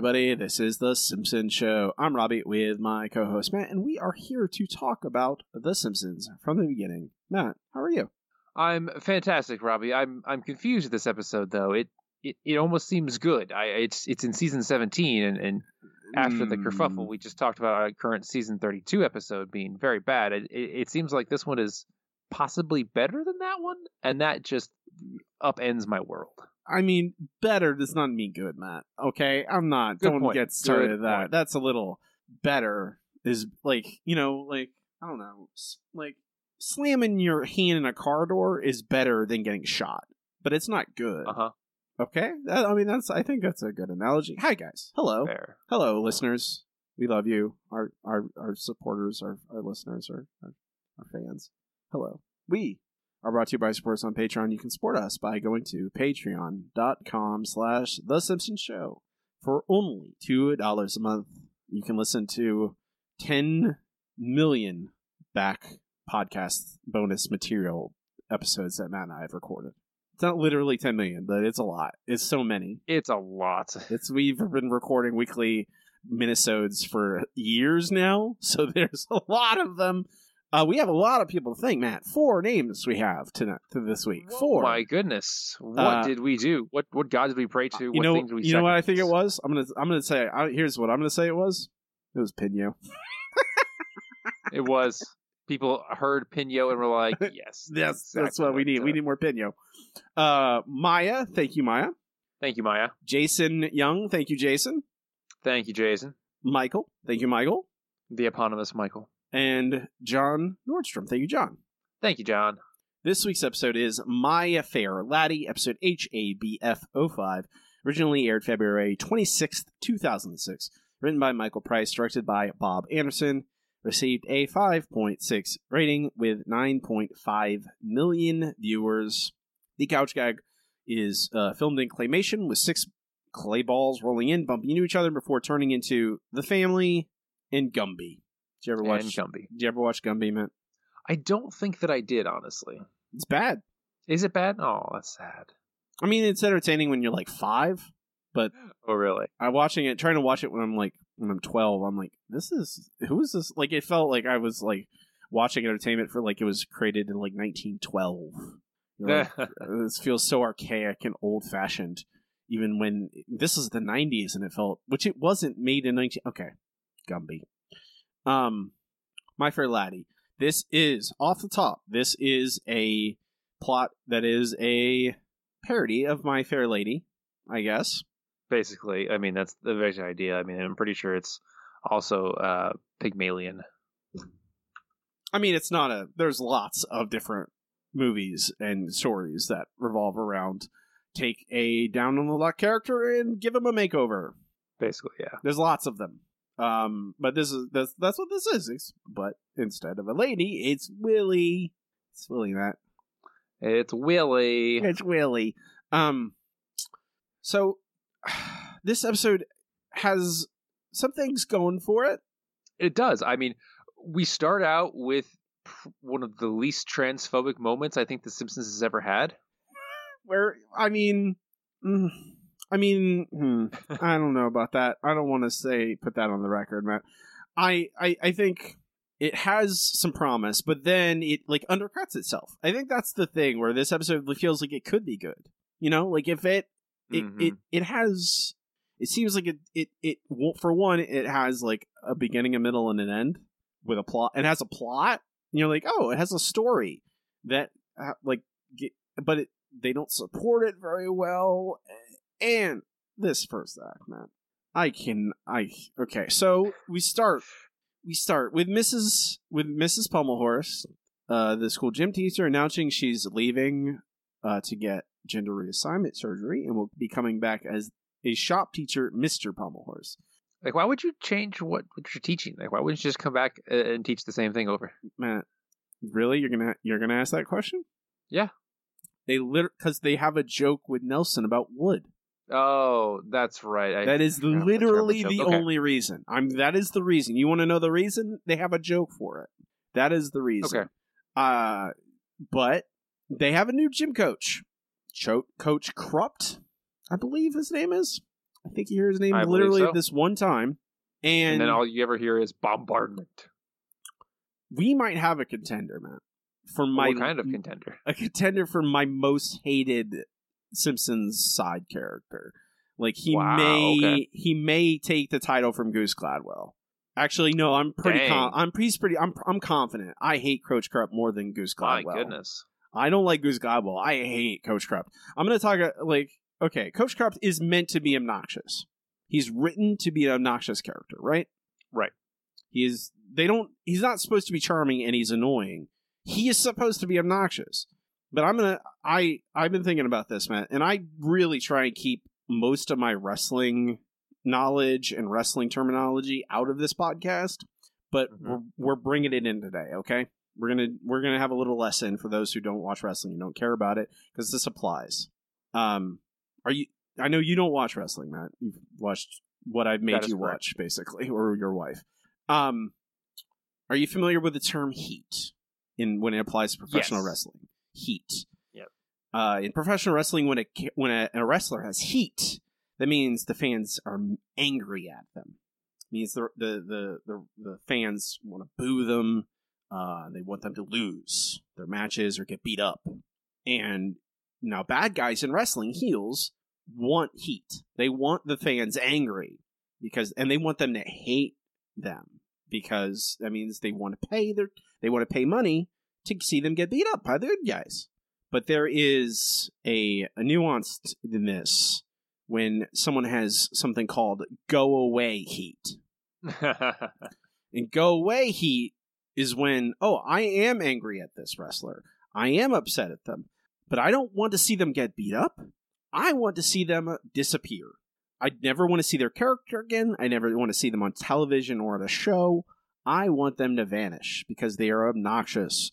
everybody. This is The Simpsons Show. I'm Robbie with my co host Matt, and we are here to talk about The Simpsons from the beginning. Matt, how are you? I'm fantastic, Robbie. I'm I'm confused with this episode though. It it, it almost seems good. I it's it's in season 17 and, and after the kerfuffle Mm, we just talked about our current season 32 episode being very bad. It, it, it seems like this one is possibly better than that one and that just upends my world. I mean, better does not mean good, Matt. Okay? I'm not. Good don't point. get started Good with that. point. That's a little better, is like, you know, like, I don't know, like, slamming your hand in a car door is better than getting shot, but it's not good. Uh-huh. Okay? That, I mean, that's, I think that's a good analogy. Hi, guys. Hello. Fair. Hello, listeners. We love you. Our our our supporters, our, our listeners, our, our our fans. Hello. We are brought to you by supporters on Patreon. You can support us by going to patreon.com slash the Simpsons Show. For only two dollars a month, you can listen to ten million back podcast bonus material episodes that Matt and I have recorded. It's not literally ten million, but it's a lot. It's so many. It's a lot. It's we've been recording weekly minisodes for years now, so there's a lot of them. Uh, we have a lot of people to thank, Matt. Four names we have tonight to this week. Four. My goodness. What Uh, did we do? What what God did we pray to? you what know, things did we you know what I think it was. I'm gonna, I'm gonna say. I, here's what I'm gonna say. It was. It was Pino. It was people heard Pino and were like, "Yes, Yes, that's exactly what we need. We uh, need more Pino. Uh, Maya, thank you, Maya. Thank you, Maya. Jason Young, thank you, Jason. Thank you, Jason. Michael, thank you, Michael. The eponymous Michael. And John Nordstrom, thank you, John. Thank you, John. This week's episode is My Fair Laddy, episode HABF05, originally aired February 26th, 2006. Written by Michael Price, directed by Bob Anderson, received a 5.6 rating with 9.5 million viewers. The couch gag is uh, filmed in claymation with six clay balls rolling in, bumping into each other before turning into the family and Gumby. Did you ever watch? and Gumby. Did you ever watch Gumby, man? I don't think that I did, honestly. It's bad. Is it bad? Oh, that's sad. I mean, it's entertaining when you're like five. but Oh, really? I'm watching it, trying to watch it when I'm like when I'm 12. I'm like, this is who is this? Like, it felt like I was like watching entertainment for like it was created in like 1912. You're like, uh, this feels so archaic and old fashioned. Even when this is the 90s, and it felt which it wasn't made in 19. Okay, Gumby. Um, My Fair Laddy. This is off the top. This is a plot that is a parody of My Fair Lady, I guess. Basically, I mean, that's the basic idea. I mean, I'm pretty sure it's also uh, Pygmalion. I mean, it's not a. There's lots of different movies and stories that revolve around take a down on the luck character and give him a makeover. Basically, yeah. There's lots of them. Um, but this is that's that's what this is. It's- but instead of a lady, it's Willie. It's Willie, Matt. It's Willie. It's Willie. Um, so this episode has some things going for it. It does. I mean, we start out with one of the least transphobic moments I think The Simpsons has ever had. where I mean, mm, I mean, hmm, I don't know about that. I don't want to say put that on the record, Matt. I, I I think it has some promise, but then it like undercuts itself. I think that's the thing where this episode feels like it could be good. You know, like if it it Mhm. it, it has. It seems like it, it it for one it has like a beginning, a middle, and an end with a plot. It has a plot. And you're like, oh, it has a story that uh, like, get, but it they don't support it very well. And this first act, man, I can I okay. So we start we start with Mrs. with Mrs. Pommelhorse, uh, the school gym teacher, announcing she's leaving uh, to get gender reassignment surgery and will be coming back as a shop teacher, Mister Pommelhorse. Like, why would you change what, what you're teaching? Like, why wouldn't you just come back and teach the same thing over? Matt, really? You're gonna you're gonna ask that question? Yeah. They lit because they have a joke with Nelson about wood. Oh, that's right. I, That is literally the. Okay. only reason. I'm. That is the reason. You want to know the reason? They have a joke for it. That is the reason. Okay. Uh, but they have a new gym coach, Cho- Coach Krupt, I believe his name is. I think you hear his name I literally so. this one time, and, And, then all you ever hear is bombardment. we might have a contender, Matt, for my what kind of contender? a contender for my most hated Simpsons side character. Like he Wow, may okay. he may take the title from Goose Gladwell. Actually, no, I'm pretty com- I'm pretty pretty I'm I'm confident. I hate Coach Krupp more than Goose Gladwell. My goodness. I don't like Goose Gladwell. I hate Coach Krupp. I'm going to talk uh, like okay, Coach Krupp is meant to be obnoxious. He's written to be an obnoxious character, right? Right. He is. They don't. He's not supposed to be charming, and he's annoying. He is supposed to be obnoxious. But I'm gonna. I I've been thinking about this, man, and I really try and keep most of my wrestling knowledge and wrestling terminology out of this podcast. But Mhm. we're we're bringing it in today. Okay, we're gonna we're gonna have a little lesson for those who don't watch wrestling and don't care about it because this applies. Um, are you? I know you don't watch wrestling, Matt. You've watched what I've made you correct. watch, basically, or your wife. Um, are you familiar with the term heat in when it applies to professional Yes. wrestling? Heat. Yep. Uh, in professional wrestling, when a when a, a wrestler has heat, that means the fans are angry at them. means the the the the, the fans want to boo them. Uh, they want them to lose their matches or get beat up. And now, bad guys in wrestling, heels, want heat. They want the fans angry because, and they want them to hate them because that means they want to pay their, they want to pay money to see them get beat up by the good guys. But there is a, a nuance in this when someone has something called go away heat. And go away heat is when, oh, I am angry at this wrestler. I am upset at them. But I don't want to see them get beat up. I want to see them disappear. I never want to see their character again. I never want to see them on television or at a show. I want them to vanish because they are obnoxious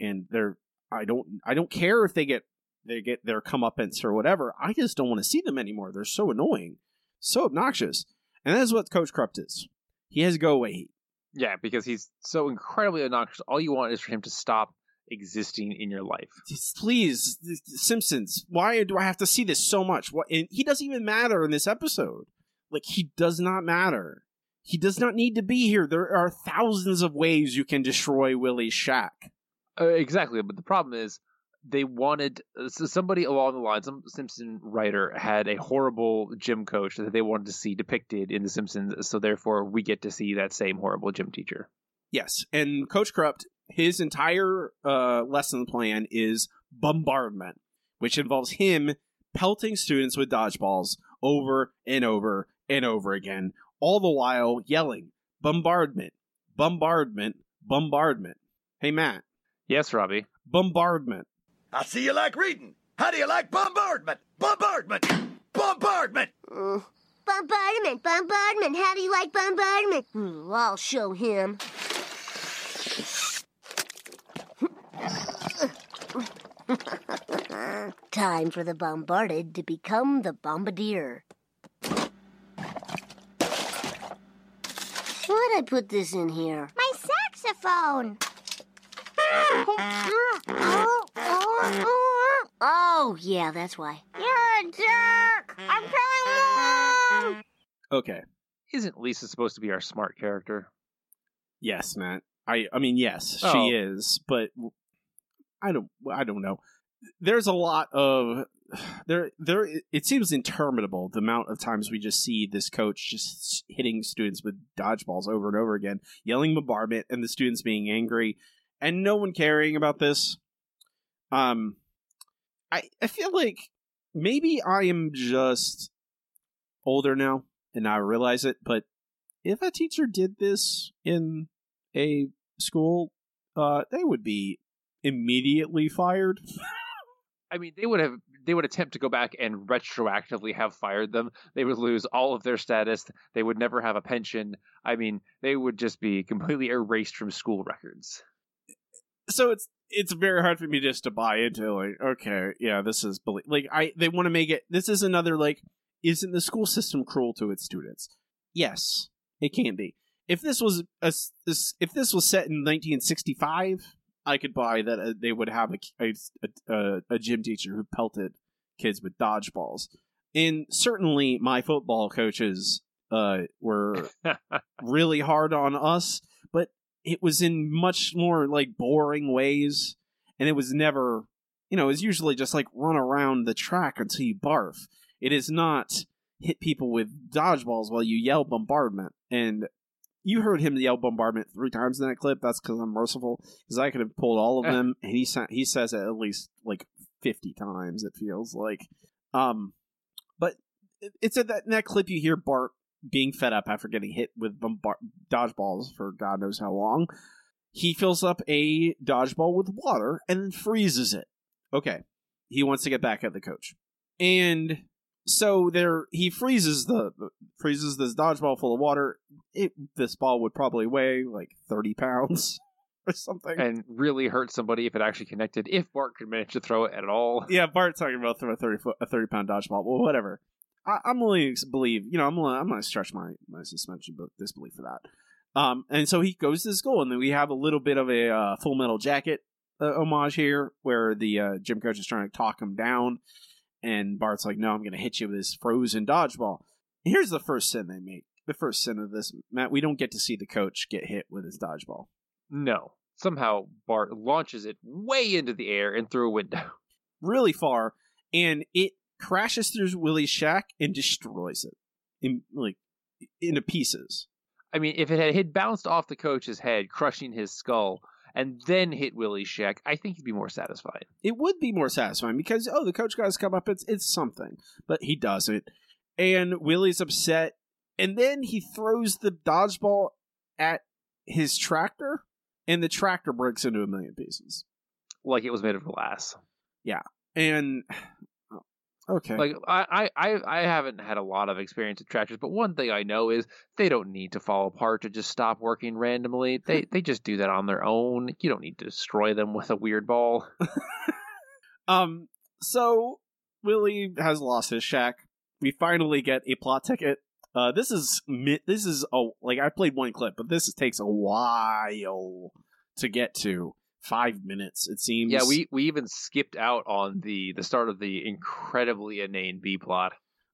and they're I don't I don't care if they get they get their comeuppance or whatever. I just don't want to see them anymore. They're so annoying, so obnoxious. And that is what Coach Krupp is. He has go away heat. yeah, because he's so incredibly obnoxious. All you want is for him to stop existing in your life. Please, Simpsons. Why do I have to see this so much? What? And he doesn't even matter in this episode. Like he does not matter. He does not need to be here. There are thousands of ways you can destroy Willie's shack. Uh, exactly, but the problem is they wanted uh, so somebody along the lines. Some Simpson writer had a horrible gym coach that they wanted to see depicted in The Simpsons. So therefore, we get to see that same horrible gym teacher. Yes, and Coach Krupp, his entire uh, lesson plan is bombardment, which involves him pelting students with dodgeballs over and over and over again, all the while yelling bombardment, bombardment, bombardment. Hey Matt, Yes, Robbie. bombardment. I see you like reading. How do you like bombardment? Bombardment! Bombardment! Uh, bombardment, bombardment. How do you like bombardment? Hmm, I'll show him. Time for the bombarded to become the bombardier. Why'd I put this in here? My saxophone. Oh, yeah, that's why. You're a jerk. I'm telling mom. Okay, Isn't Lisa supposed to be our smart character? yes, Matt. I I mean yes, Oh. she is, but I don't I don't know. There's a lot of there there it seems interminable the amount of times we just see this coach just hitting students with dodgeballs over and over again, yelling bombardment and the students being angry and no one caring about this. Um I I feel like maybe I am just older now and I realize it, but if a teacher did this in a school, uh, they would be immediately fired. I mean, they would have they would attempt to go back and retroactively have fired them. They would lose all of their status. They would never have a pension. I mean, they would just be completely erased from school records. So it's it's very hard for me just to buy into like okay yeah this is belie- like i they want to make it this is another like isn't the school system cruel to its students? Yes it can be. If this was a this, if this was set in 1965 i could buy that uh, they would have a, a, a, a gym teacher who pelted kids with dodgeballs. And certainly my football coaches uh, were really hard on us, it was in much more like boring ways. And it was never, you know, it's usually just like run around the track until you barf. It is not hit people with dodgeballs while you yell bombardment. And you heard him yell bombardment three times in that clip. That's because I'm merciful. Because I could have pulled all of them, and he sa- he says it at least like fifty times. It feels like, um, but it's at that in that clip you hear Bart being fed up after getting hit with bombard- dodgeballs for God knows how long. He fills up a dodgeball with water and then freezes it. Okay, he wants to get back at the coach, and so there he freezes the freezes this dodgeball full of water. It this ball would probably weigh like thirty pounds or something. and really hurt somebody if it actually connected. If Bart could manage to throw it at all. yeah, Bart's talking about throwing a thirty foot a thirty pound dodgeball. Well, whatever. I, I'm willing to believe. You know, I'm willing, I'm going to stretch my my suspension disbelief for that. Um, and so he goes to school, and then we have a little bit of a uh, Full Metal Jacket uh, homage here, where the uh, gym coach is trying to talk him down, and Bart's like, "No, I'm going to hit you with this frozen dodgeball." Here's the first sin they make. The first sin of this, Matt. We don't get to see the coach get hit with his dodgeball. No. Somehow Bart launches it way into the air and through a window. really far, and it crashes through Willie's shack and destroys it, in like into pieces. I mean, if it had, had bounced off the coach's head, crushing his skull, and then hit Willie's shack, I think he'd be more satisfied. It would be more satisfying because oh, the coach got his come up. It's it's something, but he doesn't, and Willie's upset, and then he throws the dodgeball at his tractor, and the tractor breaks into a million pieces. Like it was made of glass. Yeah, and okay, Like I, I, I haven't had a lot of experience with tractors, but one thing I know is they don't need to fall apart to just stop working randomly. They they just do that on their own. You don't need to destroy them with a weird ball. Um, so Willie has lost his shack. We finally get a plot ticket. Uh, this is this is oh like I played one clip, but this takes a while to get to. Five minutes, it seems. Yeah, we we even skipped out on the the start of the incredibly inane B plot.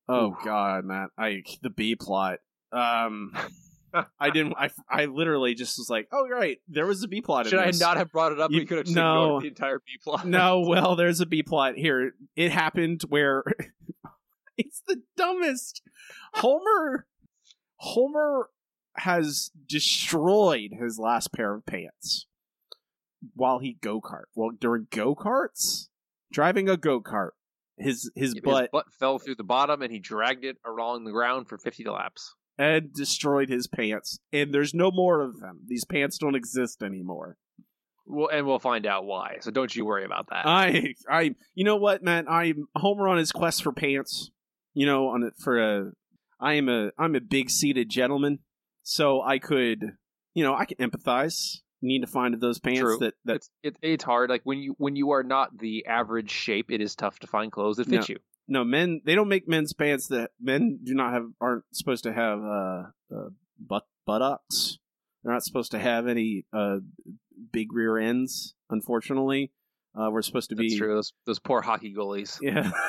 Oh. God, Matt, I the B plot. Um, I didn't. I I literally just was like, oh right, there was a B plot. Should I this. not have brought it up? You- we could have just no. ignored the entire B plot. No, well, there's a B plot here. It happened where it's the dumbest. Homer Homer has destroyed his last pair of pants while he go kart. Well, during go karts, driving a go kart, his his His butt butt fell through the bottom, and he dragged it along the ground for fifty laps. and destroyed his pants. And there's no more of them. These pants don't exist anymore. Well, and we'll find out why. So don't you worry about that. I, I, you know what, man? I'm Homer on his quest for pants. You know, on it for a, I am a, I'm a big seated gentleman, so I could, you know, I can empathize. Need to find those pants True. that that it's it, it's hard. Like when you when you are not the average shape, it is tough to find clothes that fit you. no men they don't make men's pants that men do not have aren't supposed to have uh, uh butt buttocks. They're not supposed to have any uh big rear ends. Unfortunately, uh, we're supposed to That's be true. Those those poor hockey goalies. Yeah.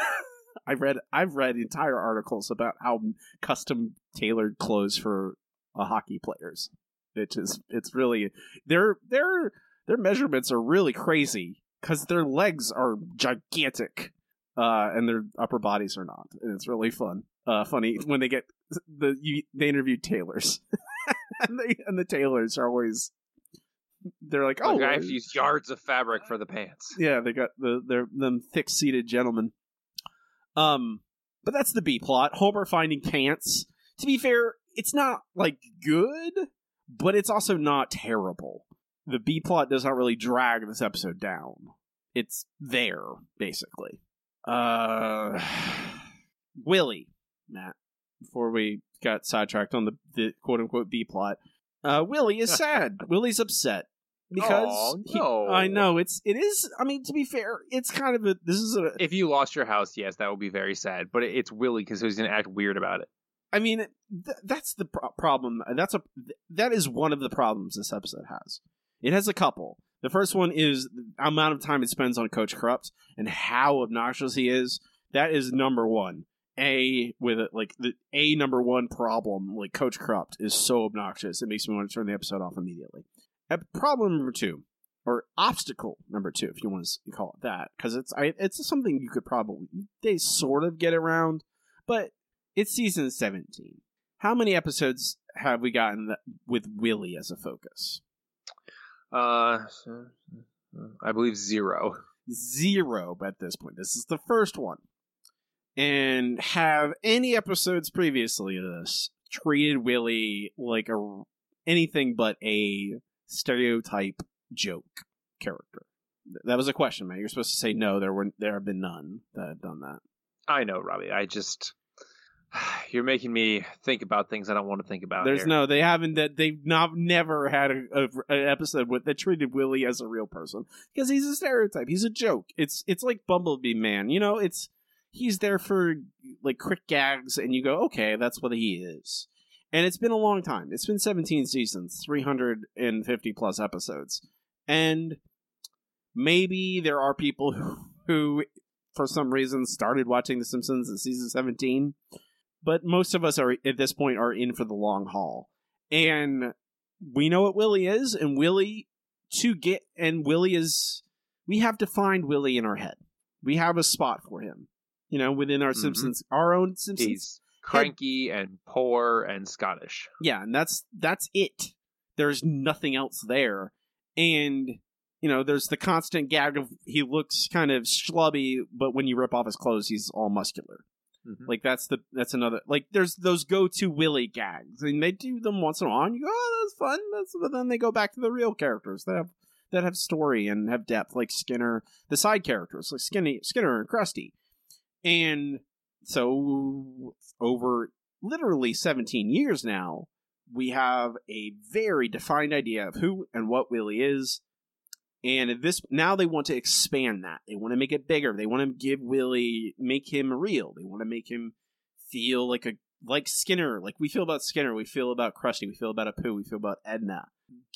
I've read I've read entire articles about how custom tailored clothes for uh, hockey players. It is it's really their their their measurements are really crazy cuz their legs are gigantic uh and their upper bodies are not. And it's really fun. Uh funny when they get the you, they interview tailors. and they and the tailors are always they're like, "Oh, I have to use yards of fabric for the pants. yeah, they got the they're them thick seated gentlemen. Um, but that's the B plot. Homer finding pants. To be fair, it's not like good, but it's also not terrible. The B plot does not really drag this episode down. It's there, basically. Uh, Willie, Matt. Before we got sidetracked on the, the quote unquote B plot, uh, Willie is sad. Willie's upset because Aw, he- no. I know it's it is. I mean, to be fair, it's kind of a this is a. If you lost your house, yes, that would be very sad. But it- it's Willie because he's going to act weird about it. I mean, th- that's the pro- problem. That's a that is one of the problems this episode has. It has a couple. The first one is the amount of time it spends on Coach Corrupt and how obnoxious he is. That is number one. a with it like the a number one problem like Coach Corrupt is so obnoxious it makes me want to turn the episode off immediately. Uh, problem number two, or obstacle number two, if you want to call it that, because it's I, it's something you could probably they sort of get around, but it's season seventeen. How many episodes have we gotten with Willie as a focus? Uh, I believe zero. Zero at this point. This is the first one. And have any episodes previously to this treated Willie like a anything but a stereotype joke character? That was a question, man. You're supposed to say no. There were there have been none that have done that. I know, Robbie. I just you're making me think about things I don't want to think about. There's here. no, they haven't. That they've not never had a, a, an episode with that treated Willie as a real person because he's a stereotype. He's a joke. It's it's like Bumblebee Man. You know, it's he's there for like quick gags, and you go, okay, that's what he is. And it's been a long time. It's been 17 seasons, 350 plus episodes, and maybe there are people who, who for some reason started watching The Simpsons in season 17 but most of us are at this point are in for the long haul. And we know what Willie is, and Willie to get and Willie is we have to find Willie in our head. We have a spot for him. You know, within our Mhm. Simpsons our own Simpsons. He's cranky and poor and Scottish. Yeah, and that's that's it. There's nothing else there. And you know, there's the constant gag of he looks kind of schlubby, but when you rip off his clothes, he's all muscular. Mhm. Like that's the that's another like there's those go to Willie gags. And they do them once in a while and you go oh that's fun. That's but then they go back to the real characters that have that have story and have depth like Skinner the side characters like Skinny Skinner and Krusty. And so over literally 17 years now we have a very defined idea of who and what Willie is and this now they want to expand that. They want to make it bigger. They want to give Willie make him real. They want to make him feel like a like Skinner, like we feel about Skinner, we feel about Krusty, we feel about Apu, we feel about Edna.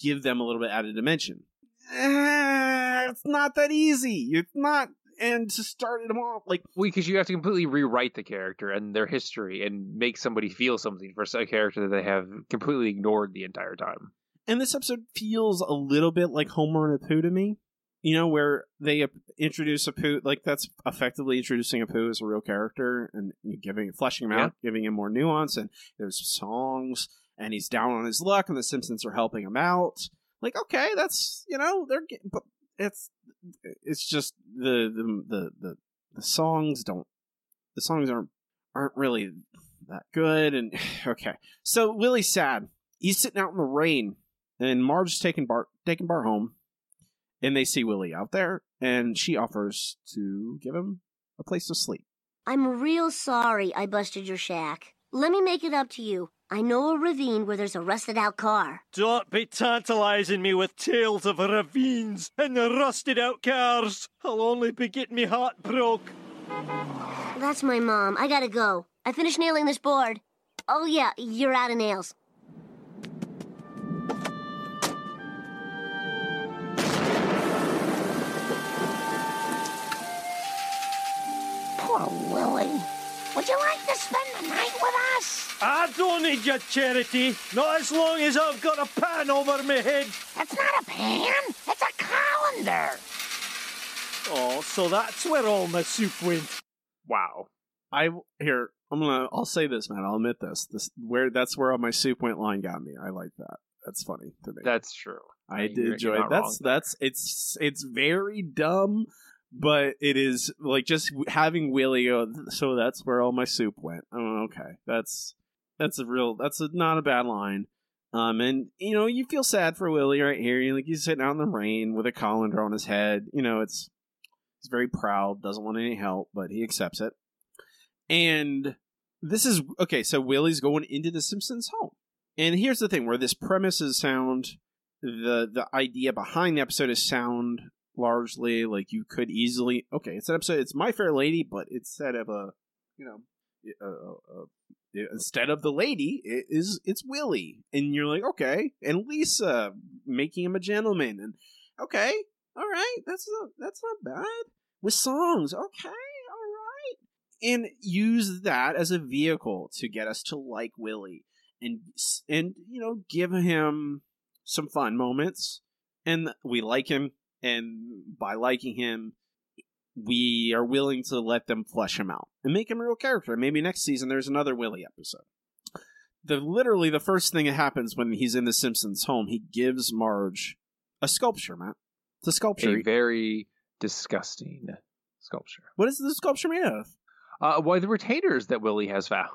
Give them a little bit added dimension. Eh, it's not that easy. It's not, and to start them off like because you have to completely rewrite the character and their history and make somebody feel something for a character that they have completely ignored the entire time. And this episode feels a little bit like Homer and Apu to me. You know, where they introduce Apu, like that's effectively introducing Apu as a real character and giving, fleshing him out, giving him more nuance. And there's songs, and he's down on his luck, and the Simpsons are helping him out. Like, okay, that's you know, they're but it's it's just the the the the, the songs don't the songs aren't aren't really that good. And okay, so Willie's sad. He's sitting out in the rain and Marge is taking Bart taking Bart home, and they see Willie out there, and she offers to give him a place to sleep. I'm real sorry I busted your shack. Let me make it up to you. I know a ravine where there's a rusted out car. Don't be tantalising me with tales of ravines and the rusted out cars. I'll only be getting me heart broke. That's my mom. I gotta go. I finished nailing this board. Oh, yeah, you're out of nails. Poor Willie. Would you like to spend the night with us? I don't need your charity, not as long as I've got a pan over my head. It's not a pan, it's a colander. Oh, so that's where all my soup went. Wow. I here I'm gonna I'll say this, man. I'll admit this. This where that's where all my soup went line got me. I like that. That's funny to me. That's true. I you're- did enjoy it. not That's wrong. that's it's it's very dumb, but it is like just having Willie. Go, so that's where all my soup went. Oh, okay, that's that's a real that's a, not a bad line. Um, and you know you feel sad for Willie right here. You like he's sitting out in the rain with a colander on his head. You know it's he's very proud, doesn't want any help, but he accepts it. And this is okay. So Willie's going into the Simpsons home, and here's the thing: where this premise is sound the the idea behind the episode is sound largely like you could easily okay it's an episode it's my fair lady but instead of a you know uh, uh, instead of the lady it is it's willie. And you're like okay and lisa making him a gentleman. And okay all right that's not that's not bad. With songs okay all right and use that as a vehicle to get us to like Willie. And and you know give him some fun moments. And we like him and by liking him we are willing to let them flesh him out and make him a real character maybe next season there's another willie episode the literally the first thing that happens when he's in the simpsons home he gives marge a sculpture matt it's a sculpture A very disgusting sculpture. what is the sculpture made of Uh, why the retainers that Willie has found?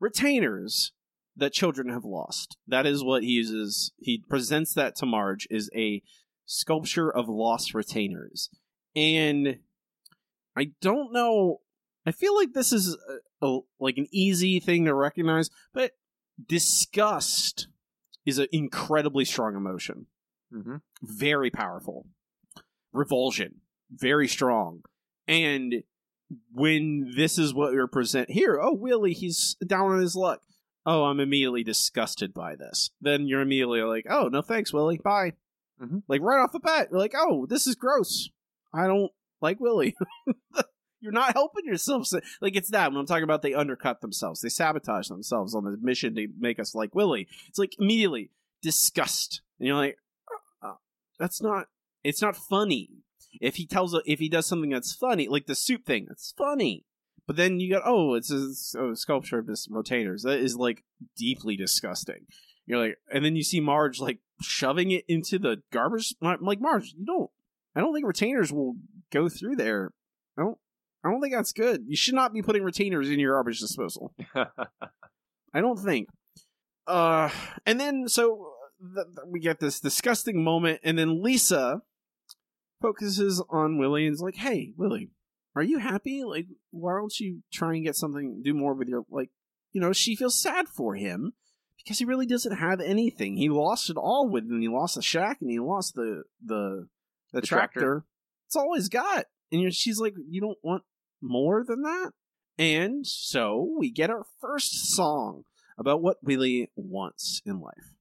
retainers that children have lost. That is what he uses. He presents that to Marge is a sculpture of lost retainers, and I don't know. I feel like this is a, a, like an easy thing to recognize, but disgust is an incredibly strong emotion, Mm-hmm. very powerful. Revulsion, very strong, and when this is what you're present here, oh Willie, he's down on his luck. Oh, I'm immediately disgusted by this. Then you're immediately like, oh no, thanks, Willie, bye. Mhm. Like right off the bat, you're like, oh, this is gross. I don't like Willie. you're not helping yourself. Like it's that when I'm talking about they undercut themselves, they sabotage themselves on the mission to make us like Willie. It's like immediately disgust, and you're like, uh, that's not. It's not funny if he tells if he does something that's funny, like the soup thing, that's funny. But then you got oh, it's a, oh, sculpture of this rotainers. That is like deeply disgusting. You're like, and then you see Marge like shoving it into the garbage. I'm like Mars, you don't. I don't think retainers will go through there. I don't. I don't think that's good. You should not be putting retainers in your garbage disposal. I don't think. Uh, and then so th- th- we get this disgusting moment, and then Lisa focuses on Willie and is like, "Hey, Willie, are you happy? Like, why don't you try and get something, do more with your like, you know?" She feels sad for him because he really doesn't have anything. He lost it all with, and he lost the shack, and he lost the the the, The tractor. tractor. It's all he's got, and you're, she's like, "You don't want more than that." And so we get our first song about what Willie wants in life.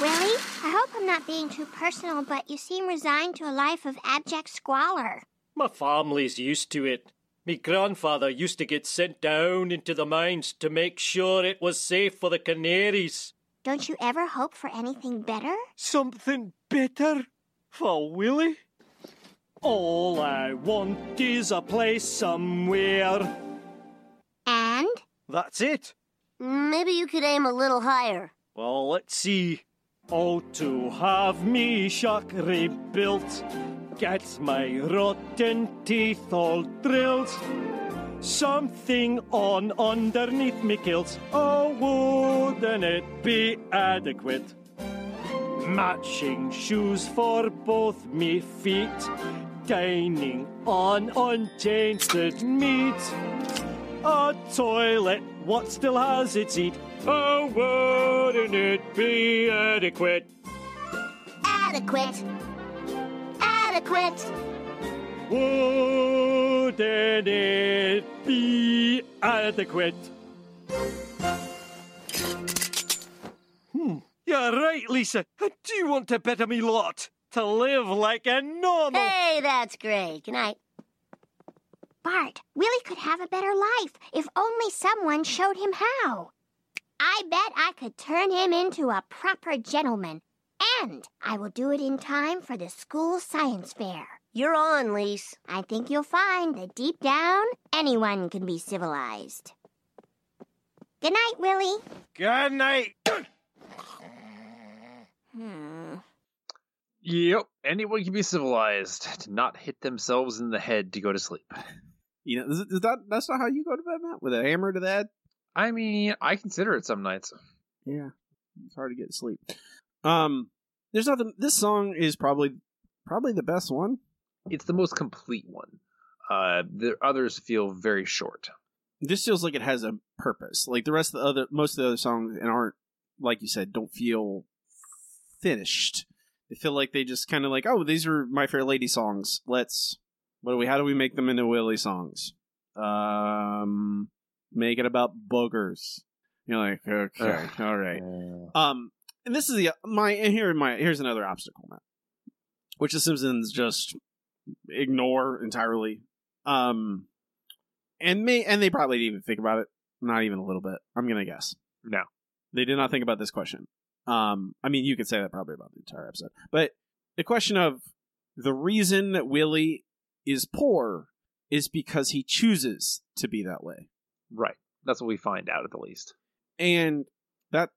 Willie, I hope I'm not being too personal, but you seem resigned to a life of abject squalor. My family's used to it. Me grandfather used to get sent down into the mines to make sure it was safe for the canaries. Don't you ever hope for anything better? Something better for Willie? All I want is a place somewhere. And? That's it. Maybe you could aim a little higher. Well, let's see. Oh, to have me shack rebuilt, get my rotten teeth all drilled. Something on underneath me kills. Oh, wouldn't it be adequate? Matching shoes for both me feet, dining on untainted meat. A toilet, what still has its seat? Oh, wouldn't it be adequate? Adequate. Adequate. Wouldn't it be adequate? Hmm, you're right, Lisa. I do want to better me lot. To live like a normal. Hey, that's great. Good night. Bart, Willie could have a better life if only someone showed him how. I bet I could turn him into a proper gentleman. And I will do it in time for the school science fair. You're on, Lise. I think you'll find that deep down, anyone can be civilized. Good night, Willie. Good night. Hmm. Yep. Anyone can be civilized to not hit themselves in the head to go to sleep. You know, is, is that that's not how you go to bed, Matt? With a hammer to the head? I mean, I consider it some nights. Yeah, it's hard to get to sleep. Um, there's nothing. This song is probably probably the best one. It's the most complete one. Uh, the others feel very short. This feels like it has a purpose. Like the rest of the other, most of the other songs, and aren't like you said, don't feel finished. They feel like they just kind of like, oh, these are my fair lady songs. Let's what do we? How do we make them into Willie songs? Um, make it about boogers. You're like, okay, all right. Um, and this is the my and here my here's another obstacle, Matt, which the Simpsons just ignore entirely. Um, and may and they probably didn't even think about it. Not even a little bit. I'm gonna guess. No. They did not think about this question. Um, I mean, you could say that probably about the entire episode, but the question of the reason that Willie is poor is because he chooses to be that way, Right. That's what we find out at the least. and that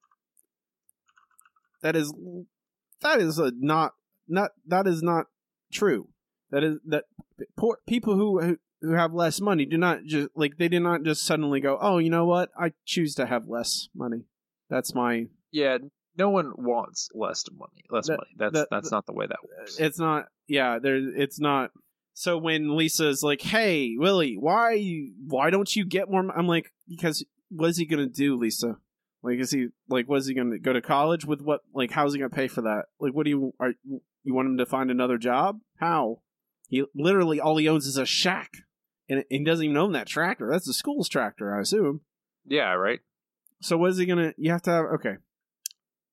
that is that is a not not that is not true. That is that poor people who who have less money do not just like they do not just suddenly go, oh, you know what? I choose to have less money. That's my Yeah, no one wants less money. Less That- money. That's that- that's not the way that works. Uh, it's not yeah there it's not so when lisa's like hey willie why why don't you get more i'm like because what is he gonna do lisa like is he like was he gonna go to college with what like how's he gonna pay for that like what do you are you want him to find another job how he literally all he owns is a shack and he doesn't even own that tractor that's the school's tractor i assume yeah, right. so what is he gonna? You have to have okay.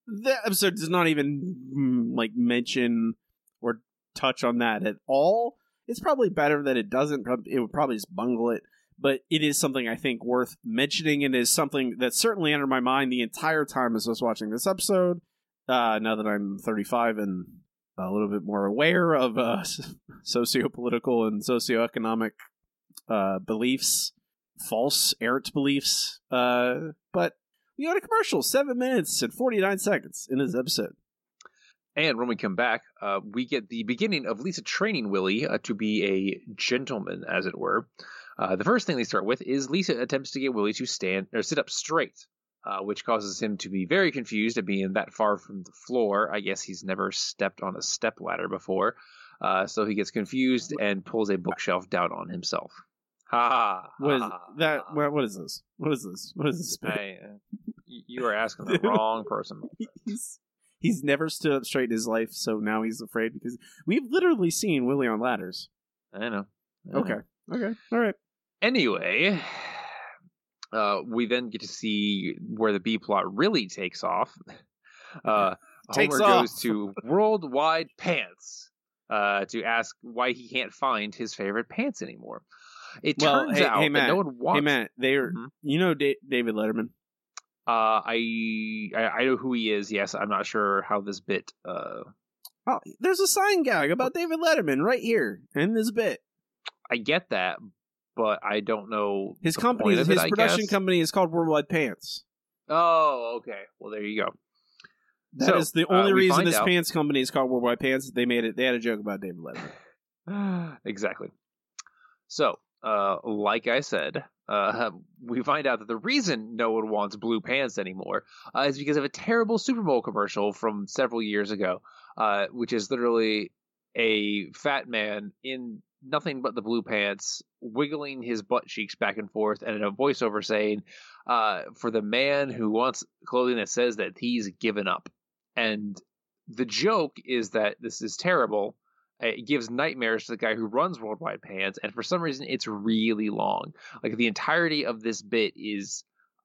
The episode does not even mm, like mention or touch on that at all. It's probably better that it doesn't. It would probably just bungle it, but it is something I think worth mentioning, and is something that certainly entered my mind the entire time as I was watching this episode. Uh, now that I'm 35 and a little bit more aware of uh, socio-political and socioeconomic uh, beliefs, false errant beliefs. Uh, but we go a commercial, seven minutes and 49 seconds in this episode. And when we come back, uh, we get the beginning of Lisa training Willie uh, to be a gentleman, as it were. Uh, the first thing they start with is Lisa attempts to get Willie to stand or sit up straight, uh, which causes him to be very confused at being that far from the floor. I guess he's never stepped on a step ladder before, uh, so he gets confused and pulls a bookshelf down on himself. Ha ha! What is that? ha. What, what is this? What is this? What is this? I, uh, you are asking the wrong person. he's, he's never stood up straight in his life, so now he's afraid because we've literally seen Willie on ladders. I know. I know. Okay. Okay. All right. Anyway, uh, we then get to see where the B plot really takes off. Uh, Takes Homer off. goes to Worldwide Pants uh, to ask why he can't find his favorite pants anymore. It Well, turns hey- out hey, that Matt. no one wants. Hey, Matt, they are, Mhm. you know da- David Letterman? Uh, I, I I know who he is. Yes, I'm not sure how this bit. Uh, Oh, there's a sign gag about David Letterman right here in this bit. I get that, but I don't know His company, his it, production company is called Worldwide Pants. Oh, okay. Well, there you go. That is So, the uh, only we reason this out- pants company is called Worldwide Pants. They made it. They had a joke about David Letterman. exactly. So, uh, like I said, uh, we find out that the reason no one wants blue pants anymore uh, is because of a terrible Super Bowl commercial from several years ago, uh, which is literally a fat man in nothing but the blue pants, wiggling his butt cheeks back and forth, and a voiceover saying, uh, "For the man who wants clothing that says that he's given up." And the joke is that this is terrible. It gives nightmares to the guy who runs Worldwide Pants, and for some reason, it's really long. Like the entirety of this bit is,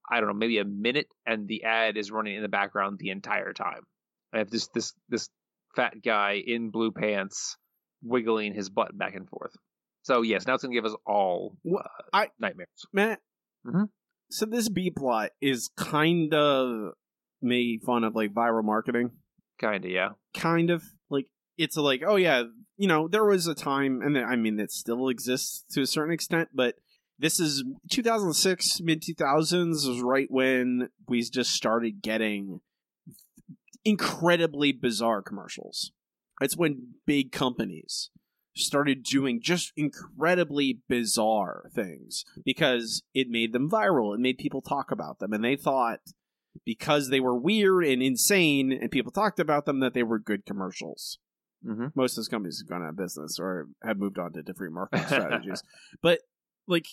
I don't know, maybe a minute, and the ad is running in the background the entire time. I have this this this fat guy in blue pants wiggling his butt back and forth. So yes, now it's gonna give us all uh, I- nightmares. Matt, Mhm. so this B plot is kind of made fun of like viral marketing. Kinda, yeah. kind of like it's like oh yeah you know there was a time and i mean it still exists to a certain extent but this is 2006 mid 2000s was right when we just started getting incredibly bizarre commercials it's when big companies started doing just incredibly bizarre things because it made them viral it made people talk about them and they thought because they were weird and insane and people talked about them that they were good commercials. Mm-hmm. Most of those companies have gone out of business or have moved on to different marketing strategies. But like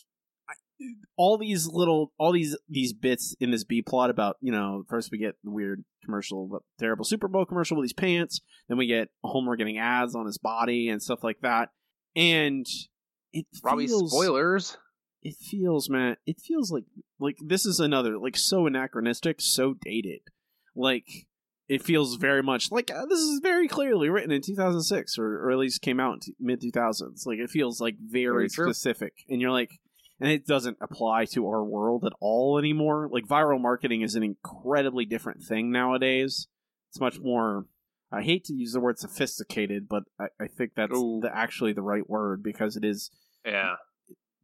all these little all these these bits in this B plot about, you know, first we get the weird commercial but terrible Super Bowl commercial with these pants, then we get Homer getting ads on his body and stuff like that. And it Robbie, feels spoilers. it feels man it feels like like this is another like so anachronistic so dated. Like it feels very much like uh, this is very clearly written in 2006 or, or at least came out in t- mid 2000s like it feels like very, Very specific. And you're like and it doesn't apply to our world at all anymore. Like viral marketing is an incredibly different thing nowadays. It's much more. I hate to use the word sophisticated, but I, I think that's the, actually the right word because it is Yeah.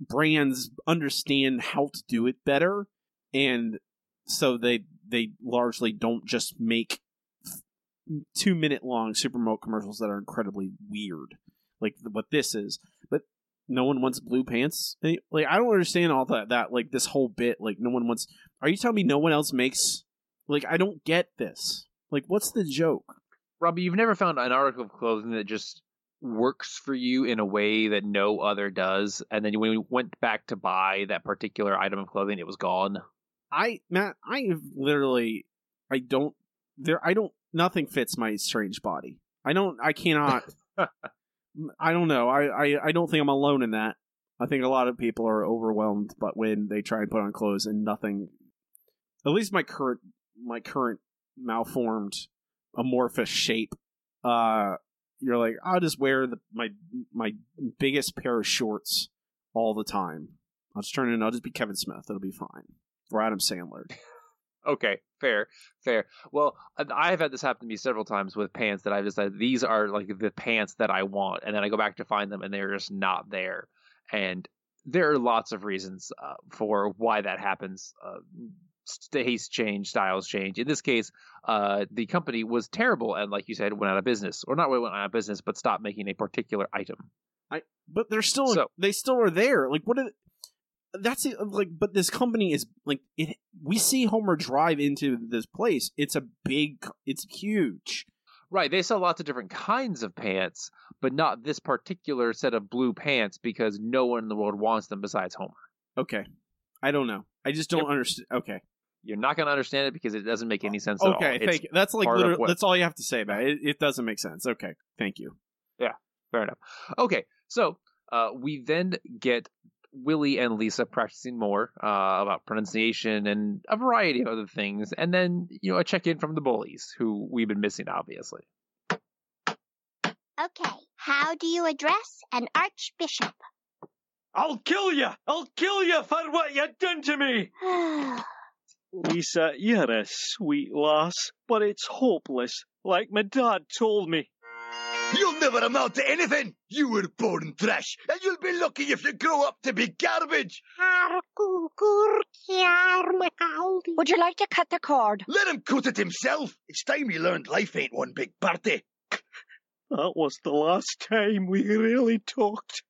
brands understand how to do it better, and so they they largely don't just make two minute long supermote commercials that are incredibly weird, like what this is. But no one wants blue pants. Like I don't understand all that. That like this whole bit. Like no one wants. Are you telling me no one else makes? Like I don't get this. Like what's the joke? Robbie, you've never found an article of clothing that just works for you in a way that no other does, and then when you went back to buy that particular item of clothing, it was gone. I Matt, I have literally, I don't there. I don't. Nothing fits my strange body. I don't. I cannot. I don't know. I, I I don't think I'm alone in that. I think a lot of people are overwhelmed, but when they try and put on clothes and nothing, at least my current my current malformed amorphous shape, uh, you're like I'll just wear the my my biggest pair of shorts all the time. I'll just turn in. I'll just be Kevin Smith. It'll be fine. Or Adam Sandler. Okay, fair, fair. Well, I- I have had this happen to me several times with pants that I've decided these are like the pants that I want, and then I go back to find them and they're just not there. And there are lots of reasons uh, for why that happens. Uh, taste change, styles change. In this case, uh, the company was terrible and, like you said, went out of business, or not went out of business, but stopped making a particular item. I, but they're still So- they still are there. Like what? Are, that's it, like, but this company is like it. We see Homer drive into this place. It's a big. It's huge. Right, they sell lots of different kinds of pants, but not this particular set of blue pants because no one in the world wants them besides Homer. Okay, I don't know. I just don't understand. Okay, You're not going to understand it because it doesn't make any sense at all. okay, thank you. That's like what- that's all you have to say about it. it. It doesn't make sense. Okay, thank you. Yeah, fair enough. Okay, so uh, we then get Willie and Lisa practicing more uh, about pronunciation and a variety of other things, and then you know a check in from the bullies who we've been missing, obviously. Okay, how do you address an archbishop? I'll kill you! I'll kill you for what you've done to me! Lisa, you're a sweet lass, but it's hopeless, like my dad told me. You'll never amount to anything. You were born trash, and you'll be lucky if you grow up to be garbage. Would you like to cut the cord? Let him cut it himself. It's time he learned life ain't one big party. That was the last time we really talked.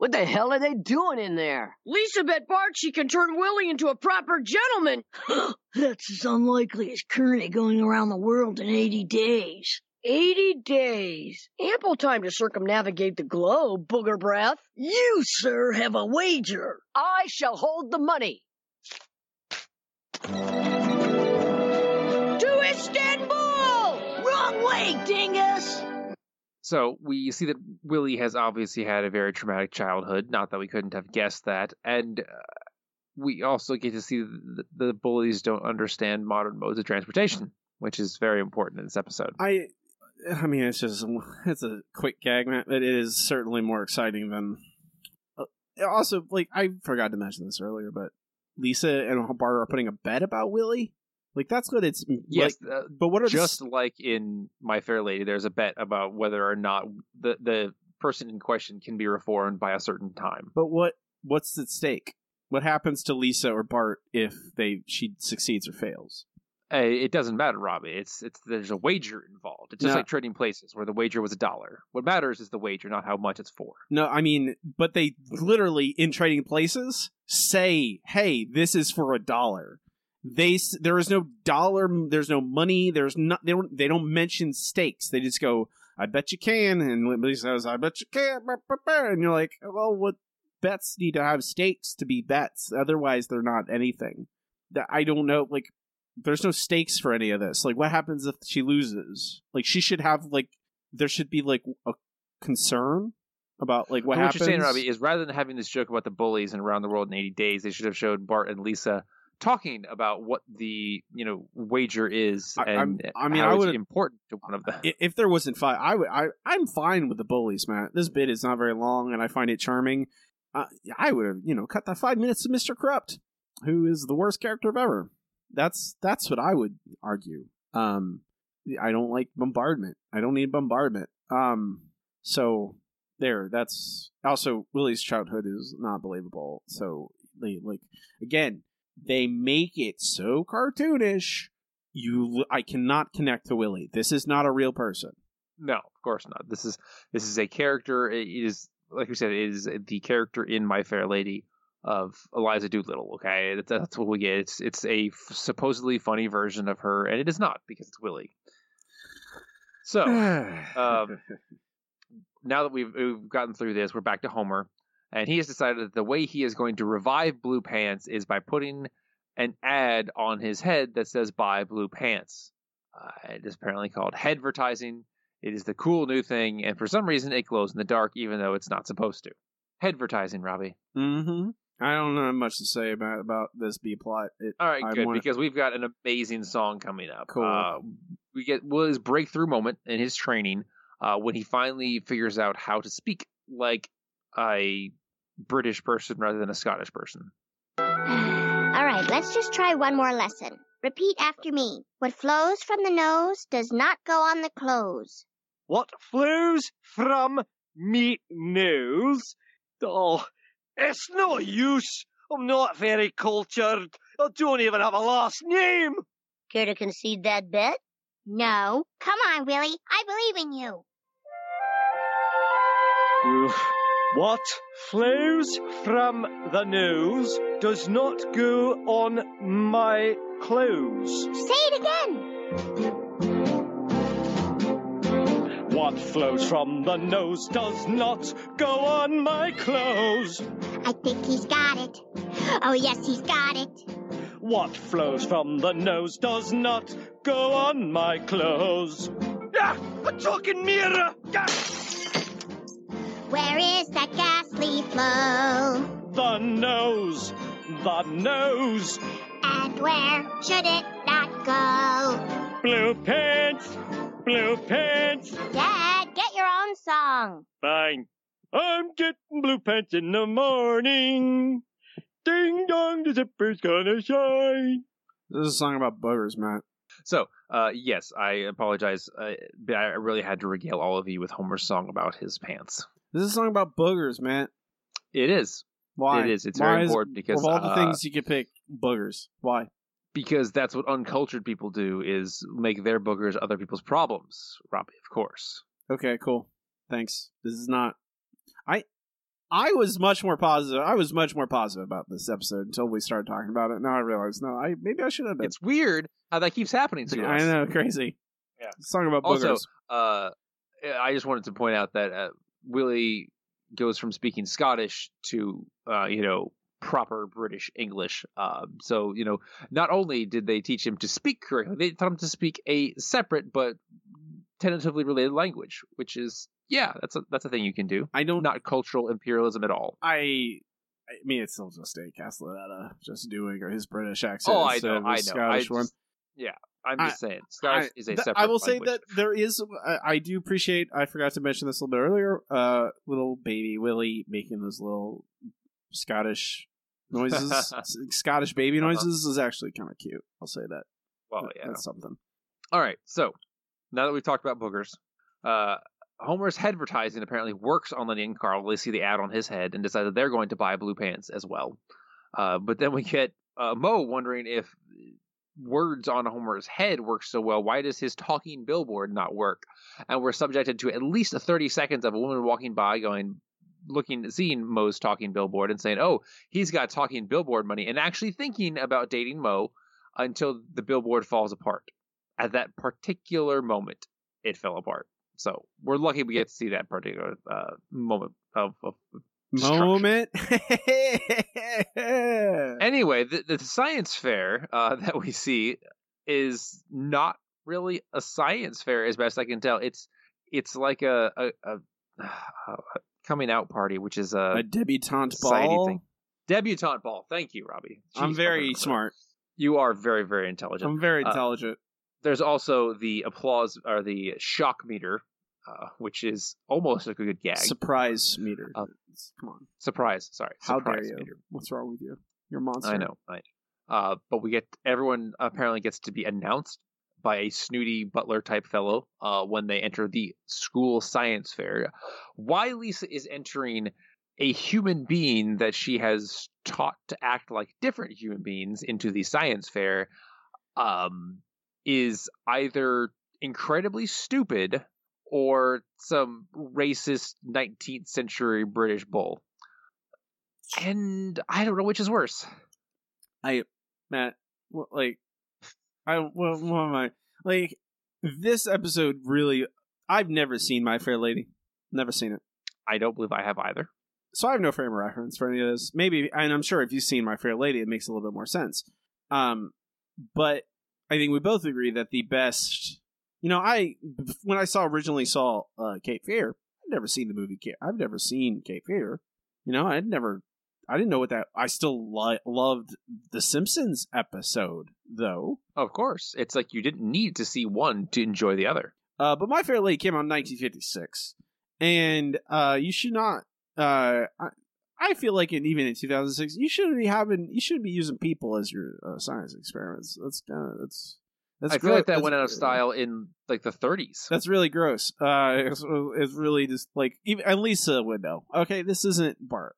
What the hell are they doing in there? Lisa bet Bart she can turn Willie into a proper gentleman. That's as unlikely as Kearney going around the world in 80 days. 80 days. Ample time to circumnavigate the globe, booger breath. You, sir, have a wager. I shall hold the money. To Istanbul! Wrong way, dingus! So we see that Willie has obviously had a very traumatic childhood. Not that we couldn't have guessed that, and uh, we also get to see that the bullies don't understand modern modes of transportation, which is very important in this episode. I, I mean, it's just it's a quick gag, man. But it is certainly more exciting than. Uh, also, like I forgot to mention this earlier, but Lisa and Bart are putting a bet about Willie. Like that's what it's. Yes, like, uh, but what are the just like in My Fair Lady, there's a bet about whether or not the the person in question can be reformed by a certain time. But what what's at stake? What happens to Lisa or Bart if they she succeeds or fails? Uh, it doesn't matter, Robbie. It's it's there's a wager involved. It's just No. like trading places where the wager was a dollar. What matters is the wager, not how much it's for. No, I mean, but they literally in trading places say, "Hey, this is for a dollar." They there is no dollar, there's no money, there's not they don't they don't mention stakes. They just go, "I bet you can," and Lisa says, "I bet you can," and you're like, "Well, what bets need to have stakes to be bets? Otherwise, they're not anything." That I don't know, like. There's no stakes for any of this. Like, what happens if she loses? Like, she should have like, there should be like a concern about like what So happens. you're saying, Robbie, is rather than having this joke about the bullies and around the world in 80 days, they should have showed Bart and Lisa talking about what the you know wager is I- and I mean, how I it's would've- important to one of them. If there wasn't five, I would. I I'm fine with the bullies, man. This bit is not very long, and I find it charming. uh, I would have, you know, cut that five minutes to Mister Krupt, who is the worst character of ever. That's that's what I would argue. Um, I don't like bombardment. I don't need bombardment. Um, so there. That's also Willie's childhood is not believable. So they like again, they make it so cartoonish. You, I cannot connect to Willie. This is not a real person. No, of course not. This is this is a character. It is like we said, it is the character in My Fair Lady of Eliza Doolittle. Okay, that's, what we get. It's it's a f- supposedly funny version of her, and it is not because it's Willie. So um, now that we've, we've gotten through this, we're back to Homer, and he has decided that the way he is going to revive Blue Pants is by putting an ad on his head that says "Buy Blue Pants." Uh, it is apparently called headvertising. It is the cool new thing, and for some reason, it glows in the dark, even though it's not supposed to. Headvertising, Robbie. mm-hmm. I don't know much to say about about this B plot. It, All right, I good, wanna- because we've got an amazing song coming up. Cool. Uh, we get Will's breakthrough moment in his training uh, when he finally figures out how to speak like a British person rather than a Scottish person. All right, let's just try one more lesson. Repeat after me. What flows from the nose does not go on the clothes. What flows from me nose? Oh, it's no use. I'm not very cultured. I don't even have a last name. Care to concede that bet? No. Come on, Willie. I believe in you. Oof. What flows from the nose does not go on my clothes. Say it again. What flows from the nose does not go on my clothes. I think he's got it. Oh, yes, he's got it. What flows from the nose does not go on my clothes. Ah, a talking mirror! Ah, Where is that ghastly flow? the nose, the nose. And where should it not go? Blue pants, blue pants. Dad, get your own song. Fine. I'm getting blue pants in the morning. Ding dong, the zipper's gonna shine. This is a song about boogers, Matt. So, uh, yes, I apologize, uh, but I really had to regale all of you with Homer's song about his pants. This is a song about boogers, Matt. It is. Why? It is. It's Why very is- important because of all the uh, things you could pick, boogers. Why? Because that's what uncultured people do is make their boogers other people's problems. Robbie, of course. Okay, cool. Thanks. This is not. I. I was much more positive. I was much more positive about this episode until we started talking about it. Now I realize, no, I maybe I should have been. It's weird how that keeps happening to us. I know, crazy. Yeah. Song about Also, boogers. uh, I just wanted to point out that uh, Willie goes from speaking Scottish to, uh, you know, proper British English. Uh, so, you know, not only did they teach him to speak correctly, they taught him to speak a separate but tentatively related language, which is, yeah, that's a that's a thing you can do. I don't. Not cultural imperialism at all. I. I mean, it's still just a Castellaneta just doing or his British accent. Oh, I know, I know. his I Scottish just, one. yeah, I'm I- just saying, Scottish I, is a th- separate. I will say that there is. I, I do appreciate. I forgot to mention this a little bit earlier. Uh, little baby Willie making those little Scottish noises, Scottish baby Uh-huh. noises, is actually kind of cute. I'll say that. Well, yeah. That's something. All right, so now that we've talked about boogers, uh, Homer's advertising apparently works on Lenny and Carl. They see the ad on his head and decide that they're going to buy blue pants as well. Uh, but then we get uh, Moe wondering if words on Homer's head work so well. Why does his talking billboard not work? And we're subjected to at least 30 seconds of a woman walking by going, looking, seeing Moe's talking billboard and saying, oh, he's got talking billboard money, and actually thinking about dating Mo until the billboard falls apart. At that particular moment, it fell apart. So we're lucky we get to see that particular uh, moment of, of. Moment. Anyway, the, the science fair uh, that we see is not really a science fair, as best I can tell. It's it's like a a, a, a coming out party, which is a, a debutante ball. thing. debutante ball. Thank you, Robbie. I'm very smart. You are very very intelligent. I'm very Uh, intelligent. There's also the applause or the shock meter uh, which is almost like a good gag. Surprise meter. Uh, Come on. surprise, sorry. How surprise dare you? meter. What's wrong with you? You're a monster. I know. I uh, but we get everyone apparently gets to be announced by a snooty butler type fellow uh, when they enter the school science fair. Why Lisa is entering a human being that she has taught to act like different human beings into the science fair um, is either incredibly stupid or some racist 19th century British bull. And I don't know which is worse. I, Matt, like, I, what, what am I? Like, this episode really, I've never seen My Fair Lady. Never seen it. I don't believe I have either. So I have no frame of reference for any of this. Maybe, and I'm sure if you've seen My Fair Lady, it makes a little bit more sense. Um, but I think we both agree that the best, you know, I, when I saw originally saw uh, Cape Fear, I'd never seen the movie Cape. I've never seen Cape Fear. You know, I'd never I didn't know what that. I still li- loved the Simpsons episode though. Of course, it's like you didn't need to see one to enjoy the other. Uh, but My Fair Lady came out in 1956, and uh, you should not. Uh, I, I feel like in, even in 2006, you shouldn't be having. You shouldn't be using people as your uh, science experiments. That's kind of that's. That's I feel like that that's- went out of style in like the 30s. That's really gross. Uh, it's, it's really just like even and Lisa would know. Okay, this isn't Bart.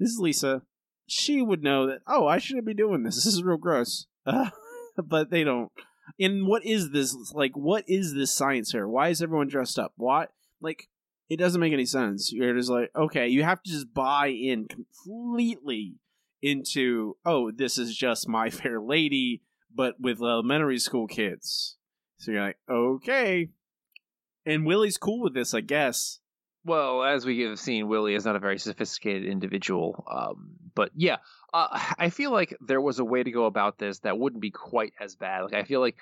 This is Lisa. She would know that. Oh, I shouldn't be doing this. This is real gross. Uh, but they don't. And what is this? Like, what is this science fair? Why is everyone dressed up? What? Like, it doesn't make any sense. You're just like, okay, you have to just buy in completely into. Oh, this is just My Fair Lady, but with elementary school kids. So you're like, okay. And Willie's cool with this, I guess. Well, as we have seen, Willie is not a very sophisticated individual. Um, but yeah, uh, I feel like there was a way to go about this that wouldn't be quite as bad. Like I feel like